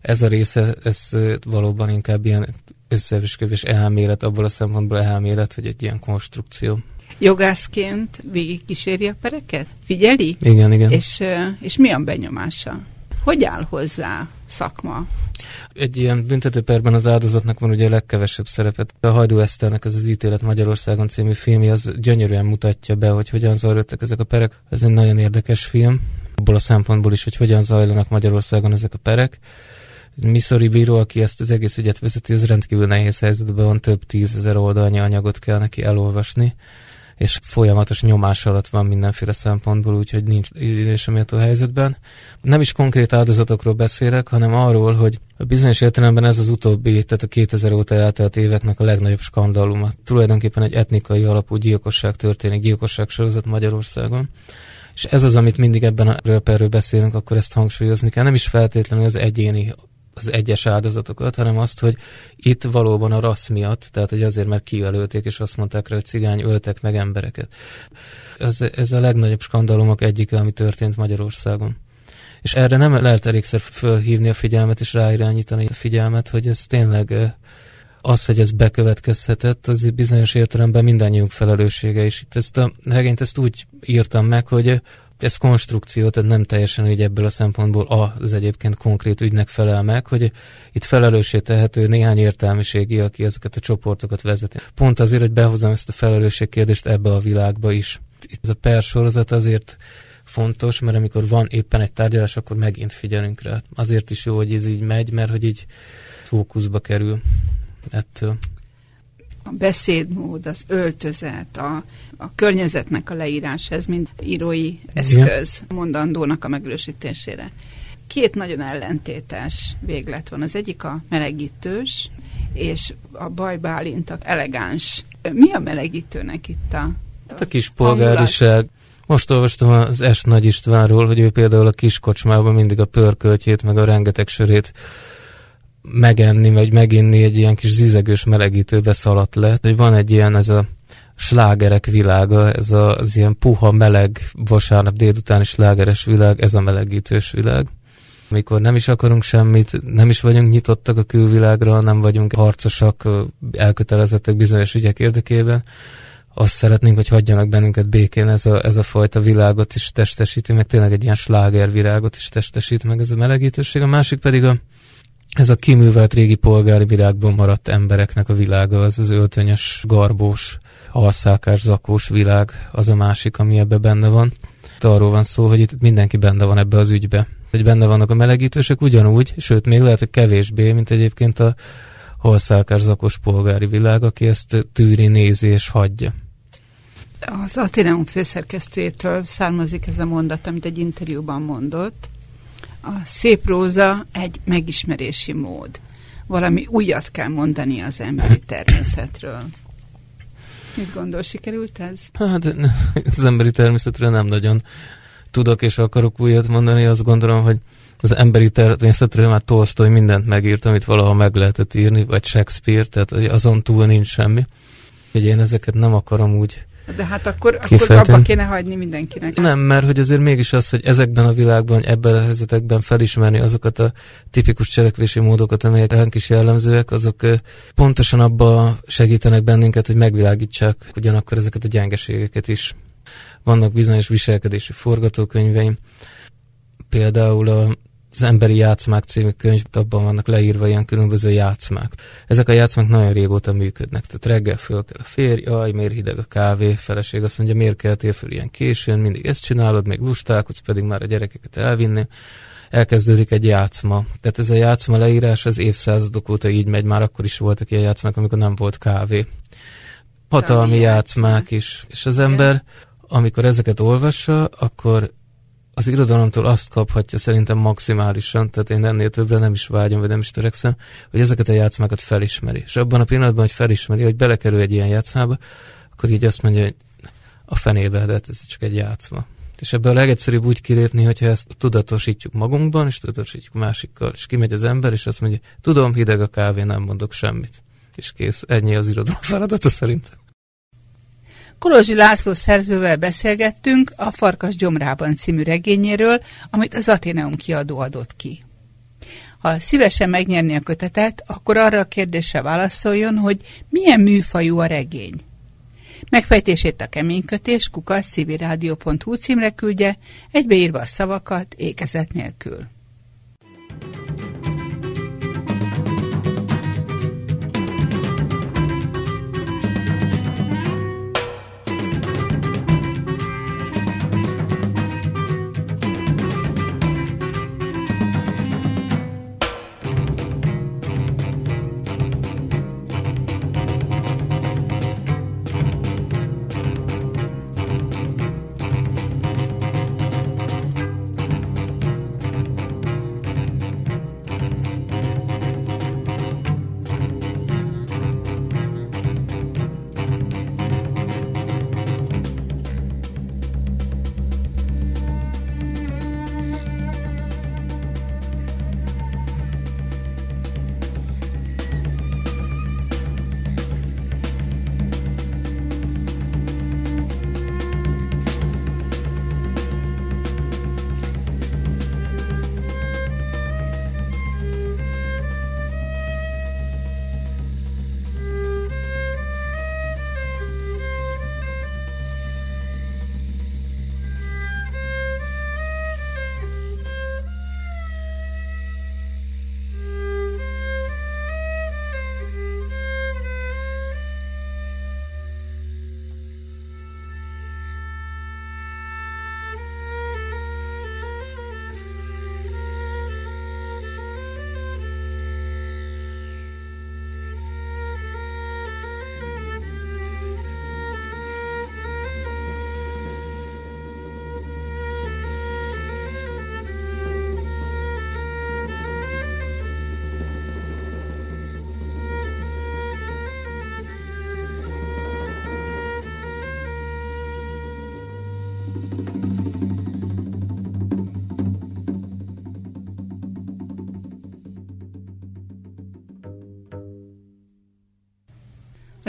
Ez a része, ez valóban inkább ilyen összeesküvés elmélet, abból a szempontból elmélet, hogy egy ilyen konstrukció. Jogászként végig kíséri a pereket? Figyeli? Igen, igen. És, és mi a benyomása? Hogy áll hozzá szakma? Egy ilyen büntetőperben az áldozatnak van ugye a legkevesebb szerepet. A Hajdú Eszternek ez az ítélet Magyarországon című filmje, az gyönyörűen mutatja be, hogy hogyan zajlottak ezek a perek. Ez egy nagyon érdekes film, abból a szempontból is, hogy hogyan zajlanak Magyarországon ezek a perek. Missouri bíró, aki ezt az egész ügyet vezeti, az rendkívül nehéz helyzetben van, több tízezer oldalnyi anyagot kell neki elolvasni és folyamatos nyomás alatt van mindenféle szempontból, úgyhogy nincs a helyzetben. Nem is konkrét áldozatokról beszélek, hanem arról, hogy bizonyos értelemben ez az utóbbi, tehát a 2000 óta eltelt éveknek a legnagyobb skandaluma. Tulajdonképpen egy etnikai alapú gyilkosság történik, gyilkosság sorozat Magyarországon. És ez az, amit mindig ebben a röperről beszélünk, akkor ezt hangsúlyozni kell. Nem is feltétlenül az egyéni az egyes áldozatokat, hanem azt, hogy itt valóban a rassz miatt, tehát hogy azért, mert kijelölték, és azt mondták rá, hogy cigány öltek meg embereket. Ez, ez a legnagyobb skandalomok egyike, ami történt Magyarországon. És erre nem lehet elégszer fölhívni a figyelmet, és ráirányítani a figyelmet, hogy ez tényleg az, hogy ez bekövetkezhetett, az bizonyos értelemben mindannyiunk felelőssége, és itt ezt a regényt ezt úgy írtam meg, hogy ez konstrukció, tehát nem teljesen így ebből a szempontból az egyébként konkrét ügynek felel meg, hogy itt felelőssé tehető néhány értelmiségi, aki ezeket a csoportokat vezeti. Pont azért, hogy behozom ezt a felelősségkérdést ebbe a világba is. Itt ez a per sorozat azért fontos, mert amikor van éppen egy tárgyalás, akkor megint figyelünk rá. Azért is jó, hogy ez így megy, mert hogy így fókuszba kerül ettől a beszédmód, az öltözet, a, a környezetnek a leírás, ez mind írói eszköz Igen. mondandónak a megerősítésére. Két nagyon ellentétes véglet van. Az egyik a melegítős, és a baj Bálintak elegáns. Mi a melegítőnek itt a Hát a kis polgáriság. Most olvastam az S. Nagy Istvánról, hogy ő például a kis kocsmában mindig a pörköltjét, meg a rengeteg sörét megenni, vagy meginni egy ilyen kis zizegős melegítőbe szaladt le. Hogy van egy ilyen, ez a slágerek világa, ez a, az ilyen puha, meleg, vasárnap délutáni slágeres világ, ez a melegítős világ. Amikor nem is akarunk semmit, nem is vagyunk nyitottak a külvilágra, nem vagyunk harcosak, elkötelezettek bizonyos ügyek érdekében, azt szeretnénk, hogy hagyjanak bennünket békén ez a, ez a fajta világot is testesíti, meg tényleg egy ilyen slágervirágot is testesít meg ez a melegítőség. A másik pedig a, ez a kiművelt régi polgári világban maradt embereknek a világa, az az öltönyös, garbós, alszákás, zakós világ, az a másik, ami ebbe benne van. De arról van szó, hogy itt mindenki benne van ebbe az ügybe. Hogy benne vannak a melegítősök ugyanúgy, sőt, még lehet, hogy kevésbé, mint egyébként a halszálkás zakos polgári világ, aki ezt tűri, nézi és hagyja. Az Ateneum főszerkesztőjétől származik ez a mondat, amit egy interjúban mondott, a szép próza egy megismerési mód. Valami újat kell mondani az emberi természetről. Mit gondol, sikerült ez? Hát az emberi természetről nem nagyon tudok és akarok újat mondani. Azt gondolom, hogy az emberi természetről már Tolstoy mindent megírt, amit valaha meg lehetett írni, vagy Shakespeare, tehát azon túl nincs semmi. Hogy én ezeket nem akarom úgy de hát akkor, akkor abba kéne hagyni mindenkinek. Nem, mert hogy azért mégis az, hogy ezekben a világban, ebben a helyzetekben felismerni azokat a tipikus cselekvési módokat, amelyek ránk is jellemzőek, azok pontosan abba segítenek bennünket, hogy megvilágítsák ugyanakkor ezeket a gyengeségeket is. Vannak bizonyos viselkedési forgatókönyveim, például a az Emberi Játszmák című könyv, abban vannak leírva ilyen különböző játszmák. Ezek a játszmák nagyon régóta működnek. Tehát reggel föl kell a férj, jaj, miért hideg a kávé, feleség azt mondja, miért keltél föl ilyen későn, mindig ezt csinálod, még lustálkodsz, pedig már a gyerekeket elvinni. Elkezdődik egy játszma. Tehát ez a játszma leírás az évszázadok óta így megy, már akkor is voltak ilyen játszmák, amikor nem volt kávé. Hatalmi játszmák is. És az ember, amikor ezeket olvassa, akkor az irodalomtól azt kaphatja szerintem maximálisan, tehát én ennél többre nem is vágyom, vagy nem is törekszem, hogy ezeket a játszmákat felismeri. És abban a pillanatban, hogy felismeri, hogy belekerül egy ilyen játszmába, akkor így azt mondja, hogy a fenébe, de hát ez csak egy játszma. És ebből a legegyszerűbb úgy kilépni, hogyha ezt tudatosítjuk magunkban, és tudatosítjuk másikkal, és kimegy az ember, és azt mondja, tudom, hideg a kávé, nem mondok semmit. És kész, ennyi az irodalom feladata szerintem. Kolozsi László szerzővel beszélgettünk a Farkas gyomrában című regényéről, amit az Ateneum kiadó adott ki. Ha szívesen megnyerni a kötetet, akkor arra a kérdésre válaszoljon, hogy milyen műfajú a regény. Megfejtését a keménykötés kukas civiradio.hu címre küldje, egybeírva a szavakat ékezet nélkül.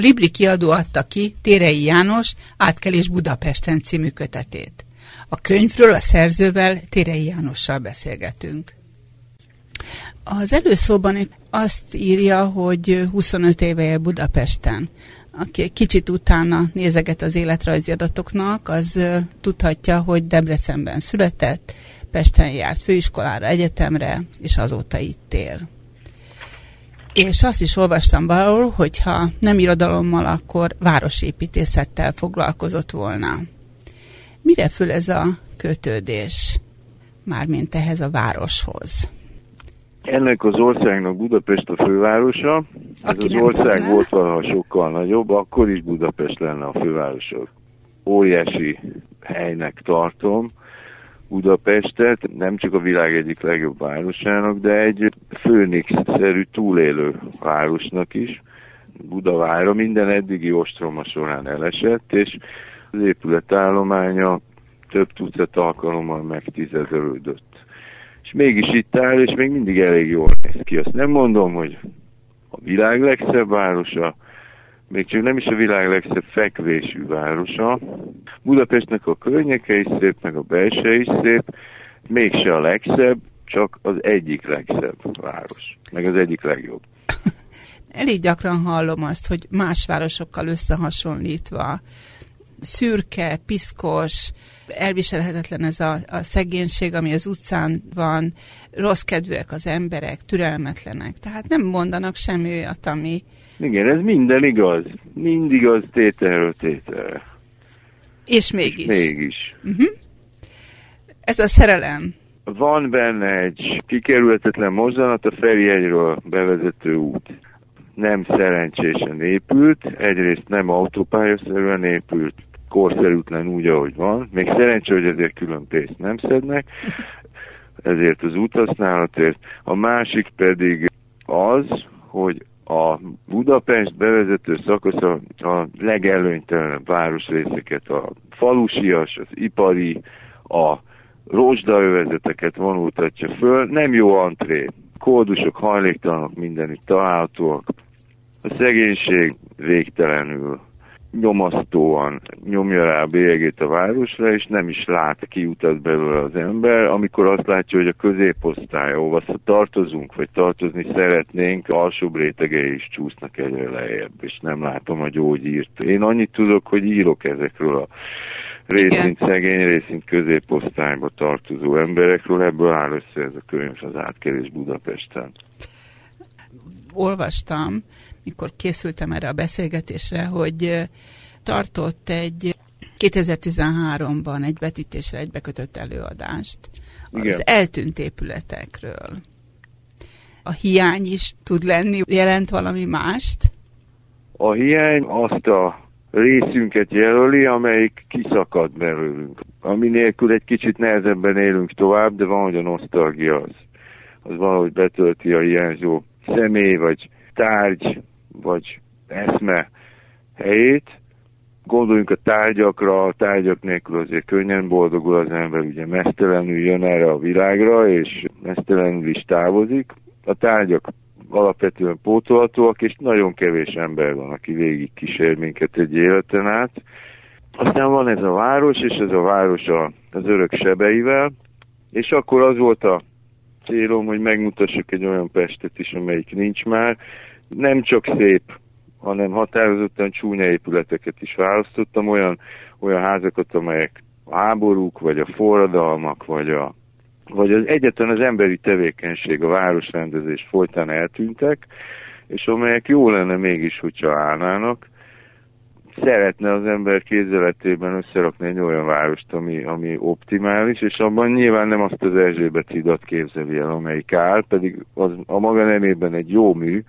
A Libri kiadó adta ki Térei János Átkelés Budapesten című kötetét. A könyvről a szerzővel Térei Jánossal beszélgetünk. Az előszóban azt írja, hogy 25 éve él Budapesten. Aki kicsit utána nézeget az életrajzi adatoknak, az tudhatja, hogy Debrecenben született, Pesten járt főiskolára, egyetemre, és azóta itt él. És azt is olvastam valahol, hogyha nem irodalommal, akkor városépítészettel foglalkozott volna. Mire föl ez a kötődés, mármint ehhez a városhoz? Ennek az országnak Budapest a fővárosa. Ez az ország tudná. volt valaha sokkal nagyobb, akkor is Budapest lenne a fővárosa. Óriási helynek tartom Budapestet, nem csak a világ egyik legjobb városának, de egy főnix-szerű túlélő városnak is. Budavára minden eddigi ostroma során elesett, és az épületállománya több tucat alkalommal megtizedölődött és mégis itt áll, és még mindig elég jól néz ki. Azt nem mondom, hogy a világ legszebb városa, még csak nem is a világ legszebb fekvésű városa. Budapestnek a környéke is szép, meg a belső is szép, mégse a legszebb, csak az egyik legszebb város, meg az egyik legjobb. Elég gyakran hallom azt, hogy más városokkal összehasonlítva szürke, piszkos, elviselhetetlen ez a, a szegénység, ami az utcán van, rossz kedvűek az emberek, türelmetlenek. Tehát nem mondanak semmi olyat, ami... Igen, ez minden igaz. Mind igaz tételről tételre. És mégis. És mégis. Uh-huh. Ez a szerelem. Van benne egy kikerülhetetlen mozzanat, a Ferihegyről bevezető út. Nem szerencsésen épült, egyrészt nem autópályaszerűen épült, korszerűtlen úgy, ahogy van. Még szerencsé, hogy ezért külön pénzt nem szednek, ezért az úthasználatért. A másik pedig az, hogy a Budapest bevezető szakasz a, a legelőnytelenebb városrészeket, a falusias, az ipari, a rozsdaövezeteket vonultatja föl, nem jó antré. Kódusok, hajléktalanok mindenütt találhatóak. A szegénység végtelenül nyomasztóan nyomja rá a bélyegét a városra, és nem is lát kiutat belőle az ember, amikor azt látja, hogy a középosztály, ahova tartozunk, vagy tartozni szeretnénk, alsóbb rétegei is csúsznak egyre lejjebb, és nem látom a gyógyírt. Én annyit tudok, hogy írok ezekről a részint szegény, részint középosztályba tartozó emberekről, ebből áll össze ez a könyv az átkerés Budapesten. Olvastam, mikor készültem erre a beszélgetésre, hogy tartott egy 2013-ban egy vetítésre egy bekötött előadást Igen. az eltűnt épületekről. A hiány is tud lenni, jelent valami mást? A hiány azt a részünket jelöli, amelyik kiszakad belőlünk. Ami nélkül egy kicsit nehezebben élünk tovább, de van, hogy a nosztalgia az. Az valahogy betölti a hiányzó személy, vagy tárgy, vagy eszme helyét. Gondoljunk a tárgyakra, a tárgyak nélkül azért könnyen boldogul az ember, ugye mesztelenül jön erre a világra, és mesztelenül is távozik. A tárgyak alapvetően pótolhatóak, és nagyon kevés ember van, aki végig kísér minket egy életen át. Aztán van ez a város, és ez a város a, az örök sebeivel, és akkor az volt a célom, hogy megmutassuk egy olyan Pestet is, amelyik nincs már, nem csak szép, hanem határozottan csúnya épületeket is választottam, olyan, olyan házakat, amelyek háborúk, vagy a forradalmak, vagy, a, vagy az egyetlen az emberi tevékenység, a városrendezés folytán eltűntek, és amelyek jó lenne mégis, hogyha állnának. Szeretne az ember kézeletében összerakni egy olyan várost, ami, ami optimális, és abban nyilván nem azt az Erzsébet hidat képzeli el, amelyik áll, pedig az a maga nemében egy jó mű,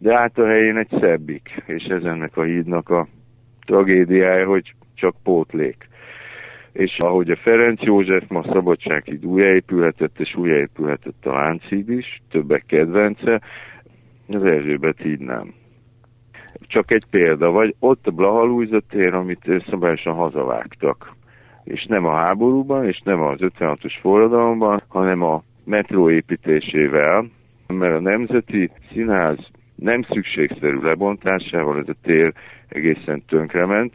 de át a helyén egy szebbik, és ez ennek a hídnak a tragédiája, hogy csak pótlék. És ahogy a Ferenc József ma Szabadsághíd újjáépülhetett, és újjáépülhetett a Lánchíd is, többek kedvence, az Erzsébet híd nem. Csak egy példa, vagy ott a Blaha tér, amit szabályosan hazavágtak. És nem a háborúban, és nem az 56-os forradalomban, hanem a metró építésével, mert a Nemzeti Színház nem szükségszerű lebontásával ez a tér egészen tönkrement,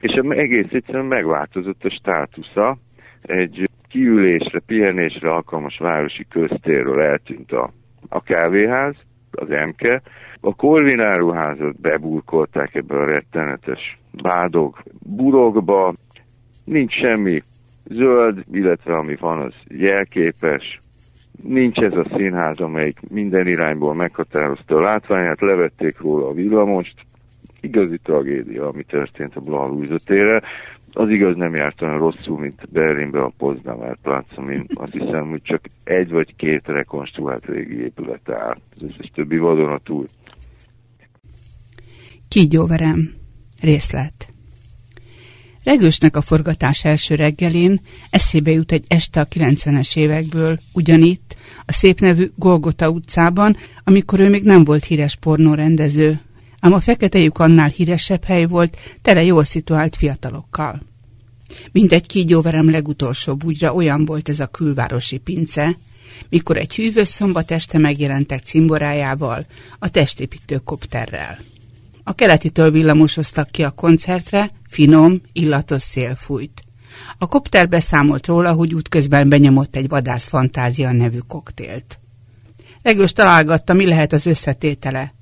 és egész egyszerűen megváltozott a státusza, egy kiülésre, pihenésre alkalmas városi köztérről eltűnt a, a kávéház, az emke, a korvináruházat beburkolták ebbe a rettenetes bádog burokba, nincs semmi zöld, illetve ami van, az jelképes, nincs ez a színház, amelyik minden irányból meghatározta a látványát, levették róla a villamost, igazi tragédia, ami történt a Blanc térre. Az igaz nem járt olyan rosszul, mint Berlinbe a Poznamer plácon, én azt hiszem, hogy csak egy vagy két rekonstruált régi épület áll. Az összes többi vadonatúl. Kígyóverem. Részlet. Regősnek a forgatás első reggelén eszébe jut egy este a 90-es évekből, ugyanitt, a szép nevű Golgota utcában, amikor ő még nem volt híres pornórendező, ám a fekete lyuk annál híresebb hely volt, tele jól szituált fiatalokkal. Mindegy kígyóverem legutolsó búgyra olyan volt ez a külvárosi pince, mikor egy hűvös szombat este megjelentek cimborájával, a testépítő kopterrel. A keletitől villamosoztak ki a koncertre, finom, illatos szél fújt. A kopter beszámolt róla, hogy útközben benyomott egy vadász fantázia nevű koktélt. Legős találgatta, mi lehet az összetétele.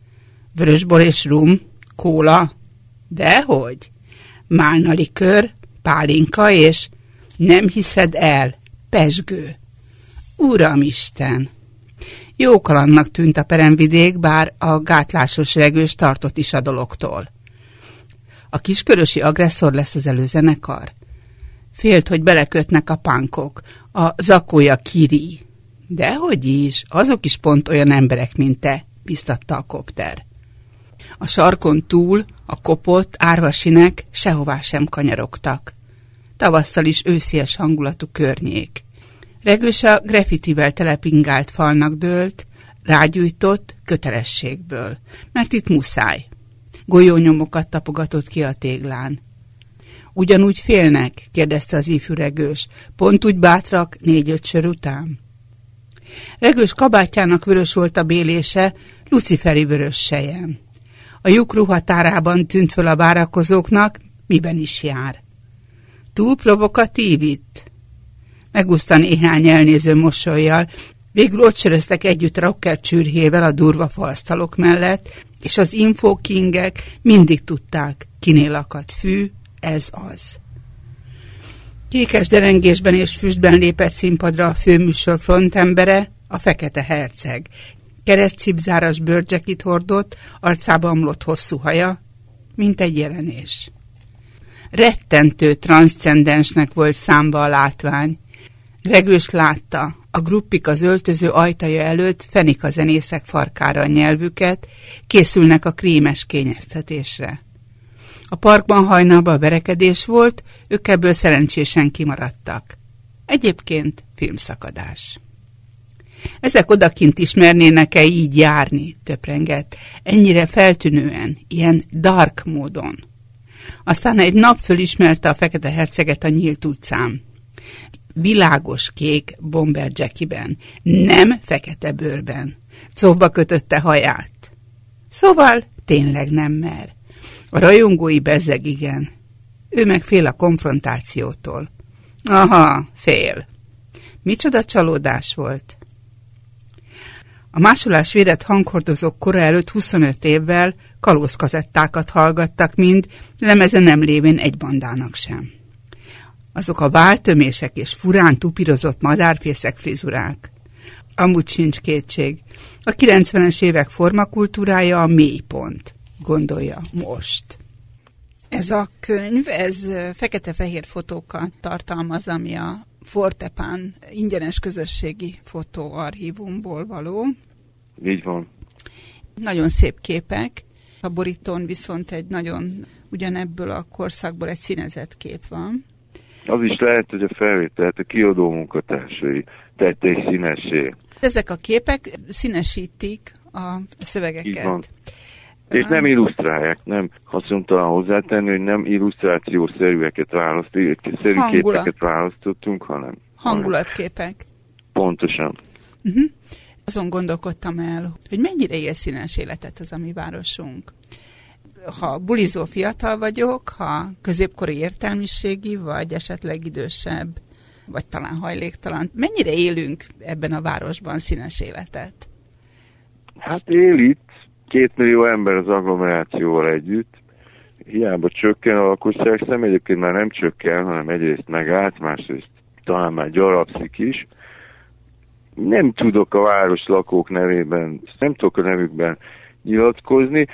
Vörösbor és rum, kóla, dehogy, málna likör, pálinka és nem hiszed el, pesgő. Uramisten! Jókalannak tűnt a peremvidék, bár a gátlásos regős tartott is a dologtól. A kiskörösi agresszor lesz az előzenekar? Félt, hogy belekötnek a pánkok, a zakója kiri. Dehogy is, azok is pont olyan emberek, mint te, biztatta a kopter. A sarkon túl a kopott, árvasinek sehová sem kanyarogtak. Tavasszal is őszies hangulatú környék. Regős a grafitivel telepingált falnak dőlt, rágyújtott kötelességből, mert itt muszáj. Golyónyomokat tapogatott ki a téglán. Ugyanúgy félnek? kérdezte az ifjú regős. Pont úgy bátrak négy-öt sör után? Regős kabátjának vörös volt a bélése, luciferi vörös sejem. A lyuk ruhatárában tűnt föl a várakozóknak, miben is jár. Túl provokatív itt? Megúszta néhány elnéző mosolyjal, végül ott söröztek együtt rocker csürhével a durva falsztalok mellett, és az infokingek mindig tudták, kinél akadt fű, ez az. Kékes derengésben és füstben lépett színpadra a főműsor frontembere, a fekete herceg. Keresztcipzáras bőrcsekit hordott, arcába omlott hosszú haja, mint egy jelenés. Rettentő transzcendensnek volt számba a látvány, Regős látta, a gruppik az öltöző ajtaja előtt fenik a zenészek farkára a nyelvüket, készülnek a krímes kényeztetésre. A parkban hajnalban verekedés volt, ők ebből szerencsésen kimaradtak. Egyébként filmszakadás. Ezek odakint ismernének-e így járni, töprengett, ennyire feltűnően, ilyen dark módon. Aztán egy nap fölismerte a fekete herceget a nyílt utcán világos kék bomber jackiben, nem fekete bőrben. Szóba kötötte haját. Szóval tényleg nem mer. A rajongói bezzeg igen. Ő meg fél a konfrontációtól. Aha, fél. Micsoda csalódás volt. A másolás védett hanghordozók kora előtt 25 évvel kalózkazettákat hallgattak mind, lemeze nem lévén egy bandának sem azok a váltömések és furán tupírozott madárfészek frizurák. Amúgy sincs kétség. A 90-es évek formakultúrája a mélypont, gondolja most. Ez a könyv, ez fekete-fehér fotókat tartalmaz, ami a Fortepán ingyenes közösségi fotóarchívumból való. Így van. Nagyon szép képek. A borítón viszont egy nagyon ugyanebből a korszakból egy színezett kép van. Az is lehet, hogy a felvételt a kiadó munkatársai tették színesé. Ezek a képek színesítik a szövegeket. Így van. És nem illusztrálják, nem haszontalan hozzátenni, hogy nem illusztrációszerűeket választottunk, szerű képeket választottunk, hanem... Hangulatképek. Pontosan. Uh-huh. Azon gondolkodtam el, hogy mennyire él színes életet az a mi városunk. Ha bulizó fiatal vagyok, ha középkori értelmiségi, vagy esetleg idősebb, vagy talán hajléktalan, mennyire élünk ebben a városban színes életet? Hát él itt két millió ember az agglomerációval együtt, hiába csökken a lakosság szem, egyébként már nem csökken, hanem egyrészt megállt, másrészt talán már gyarapszik is. Nem tudok a város lakók nevében, nem tudok a nevükben nyilatkozni.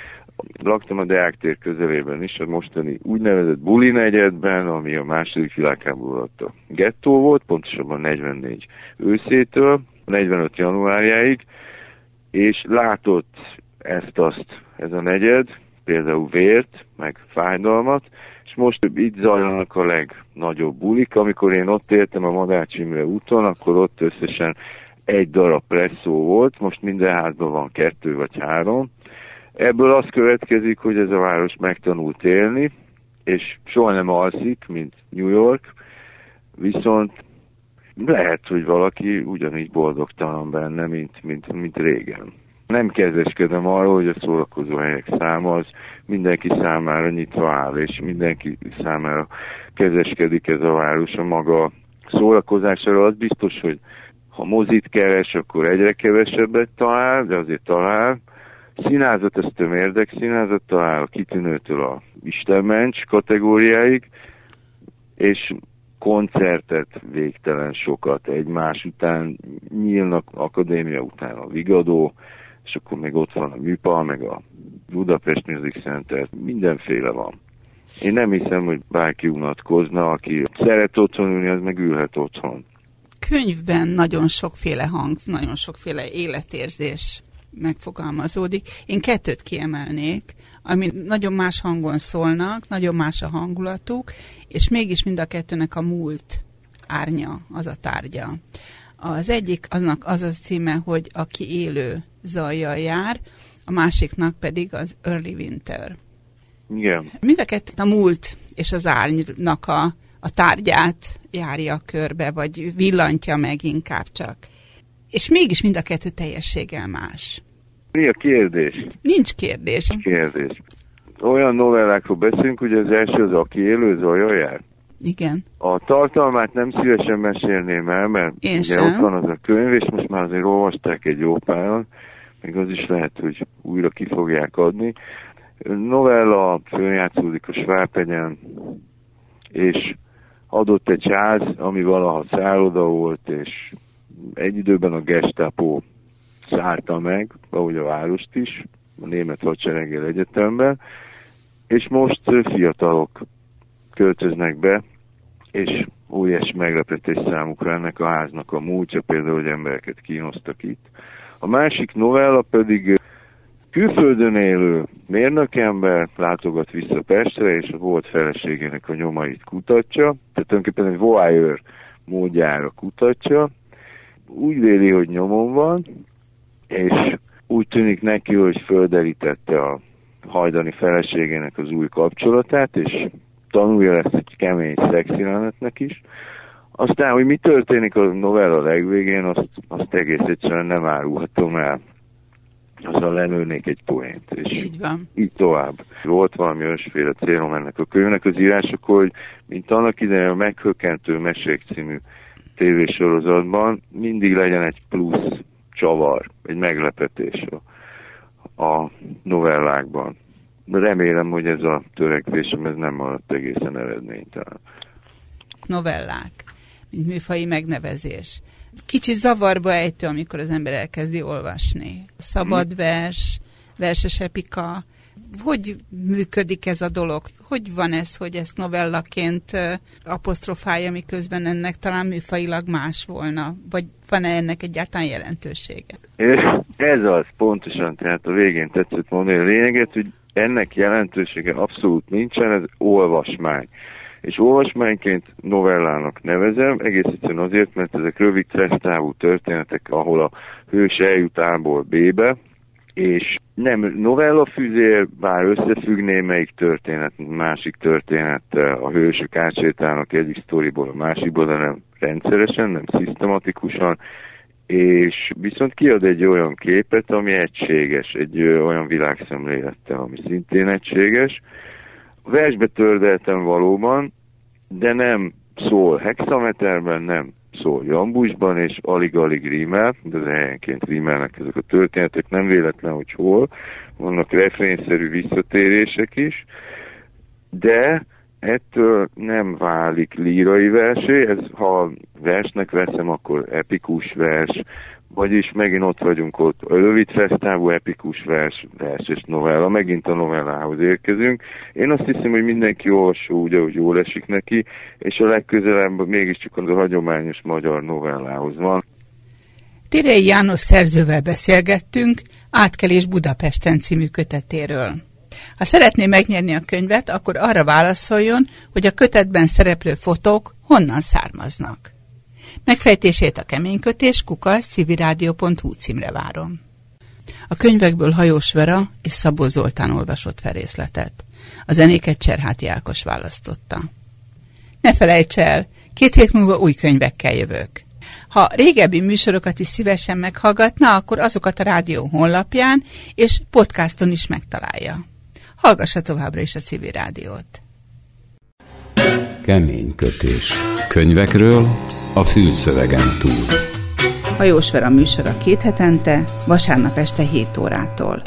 Laktam a Deák tér közelében is, a mostani úgynevezett Buli negyedben, ami a második világháború alatt a gettó volt, pontosabban 44 őszétől, 45 januárjáig, és látott ezt-azt ez a negyed, például vért, meg fájdalmat, és most itt zajlanak a legnagyobb bulik. Amikor én ott éltem a Madács Imre úton, akkor ott összesen egy darab presszó volt, most minden házban van kettő vagy három. Ebből az következik, hogy ez a város megtanult élni, és soha nem alszik, mint New York, viszont lehet, hogy valaki ugyanígy boldogtalan benne, mint, mint, mint régen. Nem kezeskedem arról, hogy a szórakozó helyek száma az mindenki számára nyitva áll, és mindenki számára kezeskedik ez a város a maga szórakozására. Az biztos, hogy ha mozit keres, akkor egyre kevesebbet talál, de azért talál. Színázat, ez tömérdek színázat talál a kitűnőtől a Istenmencs kategóriáig, és koncertet végtelen sokat egymás után nyílnak, akadémia után a Vigadó, és akkor még ott van a MIPA, meg a Budapest Music Center, mindenféle van. Én nem hiszem, hogy bárki unatkozna, aki szeret otthon ülni, az meg ülhet otthon. Könyvben nagyon sokféle hang, nagyon sokféle életérzés megfogalmazódik. Én kettőt kiemelnék, ami nagyon más hangon szólnak, nagyon más a hangulatuk, és mégis mind a kettőnek a múlt árnya, az a tárgya. Az egyik aznak az az címe, hogy aki élő zajjal jár, a másiknak pedig az Early Winter. Igen. Mind a kettő a múlt és az árnynak a, a tárgyát járja körbe, vagy villantja meg inkább csak. És mégis mind a kettő teljességgel más. Mi a kérdés? Nincs kérdés. Kérdés. Olyan novellákról beszélünk, hogy az első az Aki élő zajjal jár. Igen. A tartalmát nem szívesen mesélném el, mert Én ugye sem. ott van az a könyv, és most már azért olvasták egy jó páran, még az is lehet, hogy újra ki fogják adni. Novella följátszódik a Svábhegyen, és adott egy ház, ami valaha szálloda volt, és egy időben a Gestapo szállta meg, ahogy a várost is, a német hadsereggel egyetemben, és most fiatalok költöznek be, és óriási meglepetés számukra ennek a háznak a múltja, például, hogy embereket kínoztak itt. A másik novella pedig külföldön élő mérnökember látogat vissza Pestre, és a volt feleségének a nyomait kutatja, tehát tulajdonképpen egy voyeur módjára kutatja. Úgy véli, hogy nyomon van, és úgy tűnik neki, hogy földerítette a hajdani feleségének az új kapcsolatát, és tanulja lesz egy kemény szexjelenetnek is. Aztán, hogy mi történik a novella legvégén, azt, azt egész egyszerűen nem árulhatom el. Azzal lelőnék egy poént, és Így van. így tovább. Volt valami olyasféle célom ennek a könyvnek az írásokor, hogy mint annak idején a Meghökkentő Mesék című tévésorozatban mindig legyen egy plusz csavar, egy meglepetés a, a novellákban. Remélem, hogy ez a törekvésem ez nem maradt egészen eredménytelen. Novellák, mint műfai megnevezés. Kicsit zavarba ejtő, amikor az ember elkezdi olvasni. Szabad vers, verses epika. Hogy működik ez a dolog? Hogy van ez, hogy ezt novellaként apostrofálja, miközben ennek talán műfailag más volna? Vagy van-e ennek egyáltalán jelentősége? Ez az, pontosan, tehát a végén tetszett mondani a lényeget, hogy ennek jelentősége abszolút nincsen, ez olvasmány. És olvasmányként novellának nevezem, egész egyszerűen azért, mert ezek rövid távú történetek, ahol a hős eljut A-ból B-be, és nem novella füzér, bár összefügg némelyik történet, másik történettel, a hősök átsétálnak egyik sztoriból a másikból, de nem rendszeresen, nem szisztematikusan, és viszont kiad egy olyan képet, ami egységes, egy olyan világszemlélettel, ami szintén egységes. Versbe tördeltem valóban, de nem szól hexameterben, nem szól jambusban, és alig-alig rímel, de az helyenként rímelnek ezek a történetek, nem véletlen, hogy hol, vannak refrényszerű visszatérések is, de ettől nem válik lírai versé, ez, ha versnek veszem, akkor epikus vers, vagyis megint ott vagyunk ott, a rövid fesztávú epikus vers, vers és novella, megint a novellához érkezünk. Én azt hiszem, hogy mindenki olvasó úgy, ahogy jól esik neki, és a legközelebb mégiscsak az a hagyományos magyar novellához van. Tirei János szerzővel beszélgettünk Átkelés Budapesten című kötetéről. Ha szeretné megnyerni a könyvet, akkor arra válaszoljon, hogy a kötetben szereplő fotók honnan származnak. Megfejtését a keménykötés kukasz civirádió.hu címre várom. A könyvekből Hajós Vera és Szabó Zoltán olvasott felészletet. A zenéket Cserháti Ákos választotta. Ne felejts el, két hét múlva új könyvekkel jövök. Ha régebbi műsorokat is szívesen meghallgatna, akkor azokat a rádió honlapján és podcaston is megtalálja. Hallgassa továbbra is a civil rádiót. Kemény kötés. Könyvekről a fűszövegen túl. Hajós Vera műsora két hetente, vasárnap este 7 órától.